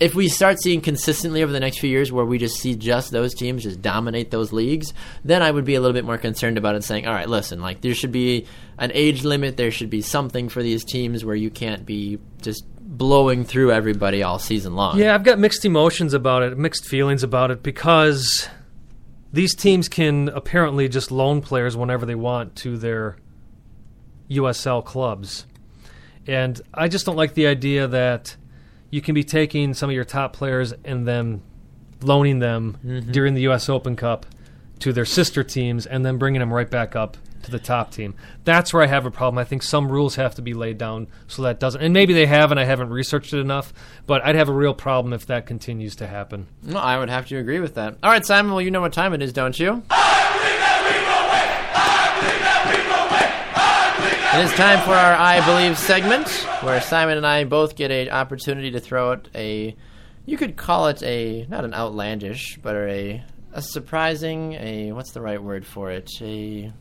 if we start seeing consistently over the next few years where we just see just those teams just dominate those leagues, then I would be a little bit more concerned about it saying, all right, listen, like there should be an age limit, there should be something for these teams where you can't be just blowing through everybody all season long. Yeah, I've got mixed emotions about it, mixed feelings about it because these teams can apparently just loan players whenever they want to their USL clubs. And I just don't like the idea that you can be taking some of your top players and then loaning them Mm-hmm. during the U.S. Open Cup to their sister teams and then bringing them right back up to the top team. That's where I have a problem. I think some rules have to be laid down so that doesn't. And maybe they have, and I haven't researched it enough. But I'd have a real problem if that continues to happen. No, I would have to agree with that. All right, Simon, well, you know what time it is, don't you? It is time for our I Believe segment, where Simon and I both get an opportunity to throw out a, you could call it a, not an outlandish, but a, a surprising, a, what's the right word for it? A,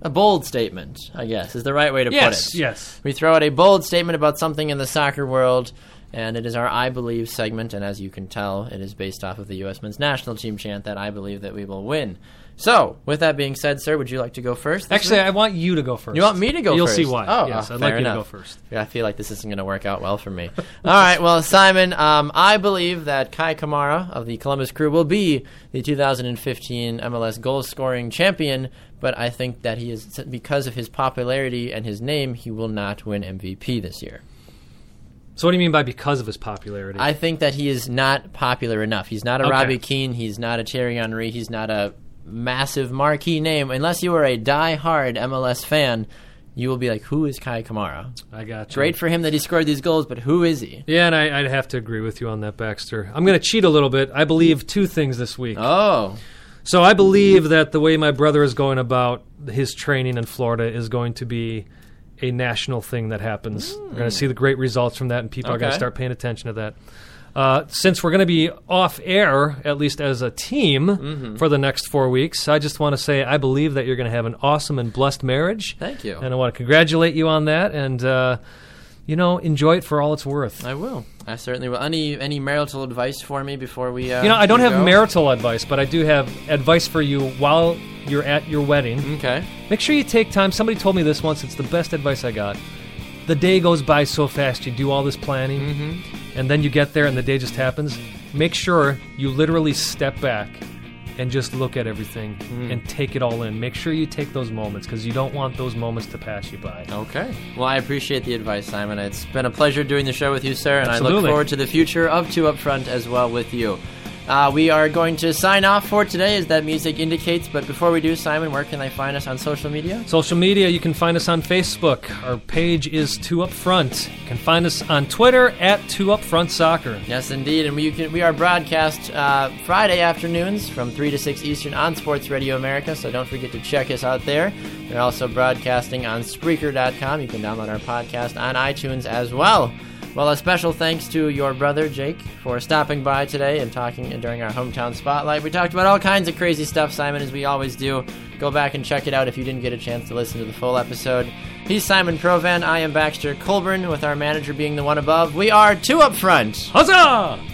a bold statement, I guess, is the right way to put it. Yes, yes. We throw out a bold statement about something in the soccer world, and it is our I Believe segment. And as you can tell, it is based off of the U.S. men's national team chant that I believe that we will win. So, with that being said, sir, would you like to go first? Actually, week? I want you to go first. you want me to go You'll first? see why. Oh, yes, I'd fair like you to enough. go first. Yeah, I feel like this isn't going to work out well for me. [laughs] All right, well, Simon, um, I believe that Kei Kamara of the Columbus Crew will be the 2015 MLS goal scoring champion, but I think that he is, because of his popularity and his name, he will not win MVP this year. So, what do you mean by because of his popularity? I think that he is not popular enough. He's not a Okay. Robbie Keane. He's not a Thierry Henry. He's not a massive marquee name. Unless you are a die-hard MLS fan, you will be like, "Who is Kei Kamara?" I got you. Great for him that he scored these goals, but who is he? Yeah, and I, I'd have to agree with you on that, Baxter. I'm going to cheat a little bit. I believe two things this week. Oh, So I believe that the way my brother is going about his training in Florida is going to be a national thing that happens. We're going to hmm. see the great results from that, and people are going to start paying attention to that. Uh, since we're going to be off air, at least as a team, Mm-hmm. for the next four weeks, I just want to say I believe that you're going to have an awesome and blessed marriage. Thank you. And I want to congratulate you on that, and uh, you know, enjoy it for all it's worth. I will. I certainly will. Any any marital advice for me before we? Uh, You know, I don't have go? marital advice, but I do have advice for you while you're at your wedding. Okay. Make sure you take time. Somebody told me this once. It's the best advice I got. The day goes by so fast. You do all this planning, Mm-hmm. And then you get there, and the day just happens. Make sure you literally step back and just look at everything Mm. and take it all in. Make sure you take those moments because you don't want those moments to pass you by. Okay. Well, I appreciate the advice, Simon. It's been a pleasure doing the show with you, sir, and I look forward to the future of Two Up Front as well with you. Uh, we are going to sign off for today, as that music indicates. But before we do, Simon, where can they find us on social media? Social media, you can find us on Facebook. Our page is Two Up Front. You can find us on Twitter at Two Up Front Soccer. Yes, indeed, and we can, we are broadcast uh, Friday afternoons from three to six Eastern on Sports Radio America. So don't forget to check us out there. We're also broadcasting on Spreaker.com. You can download our podcast on iTunes as well. Well, a special thanks to your brother Jake for stopping by today and talking during our hometown spotlight. We talked about all kinds of crazy stuff, Simon, as we always do. Go back and check it out if you didn't get a chance to listen to the full episode. He's Simon Provan. I am Baxter Colburn, with our manager being the one above. We are two up front. Huzzah!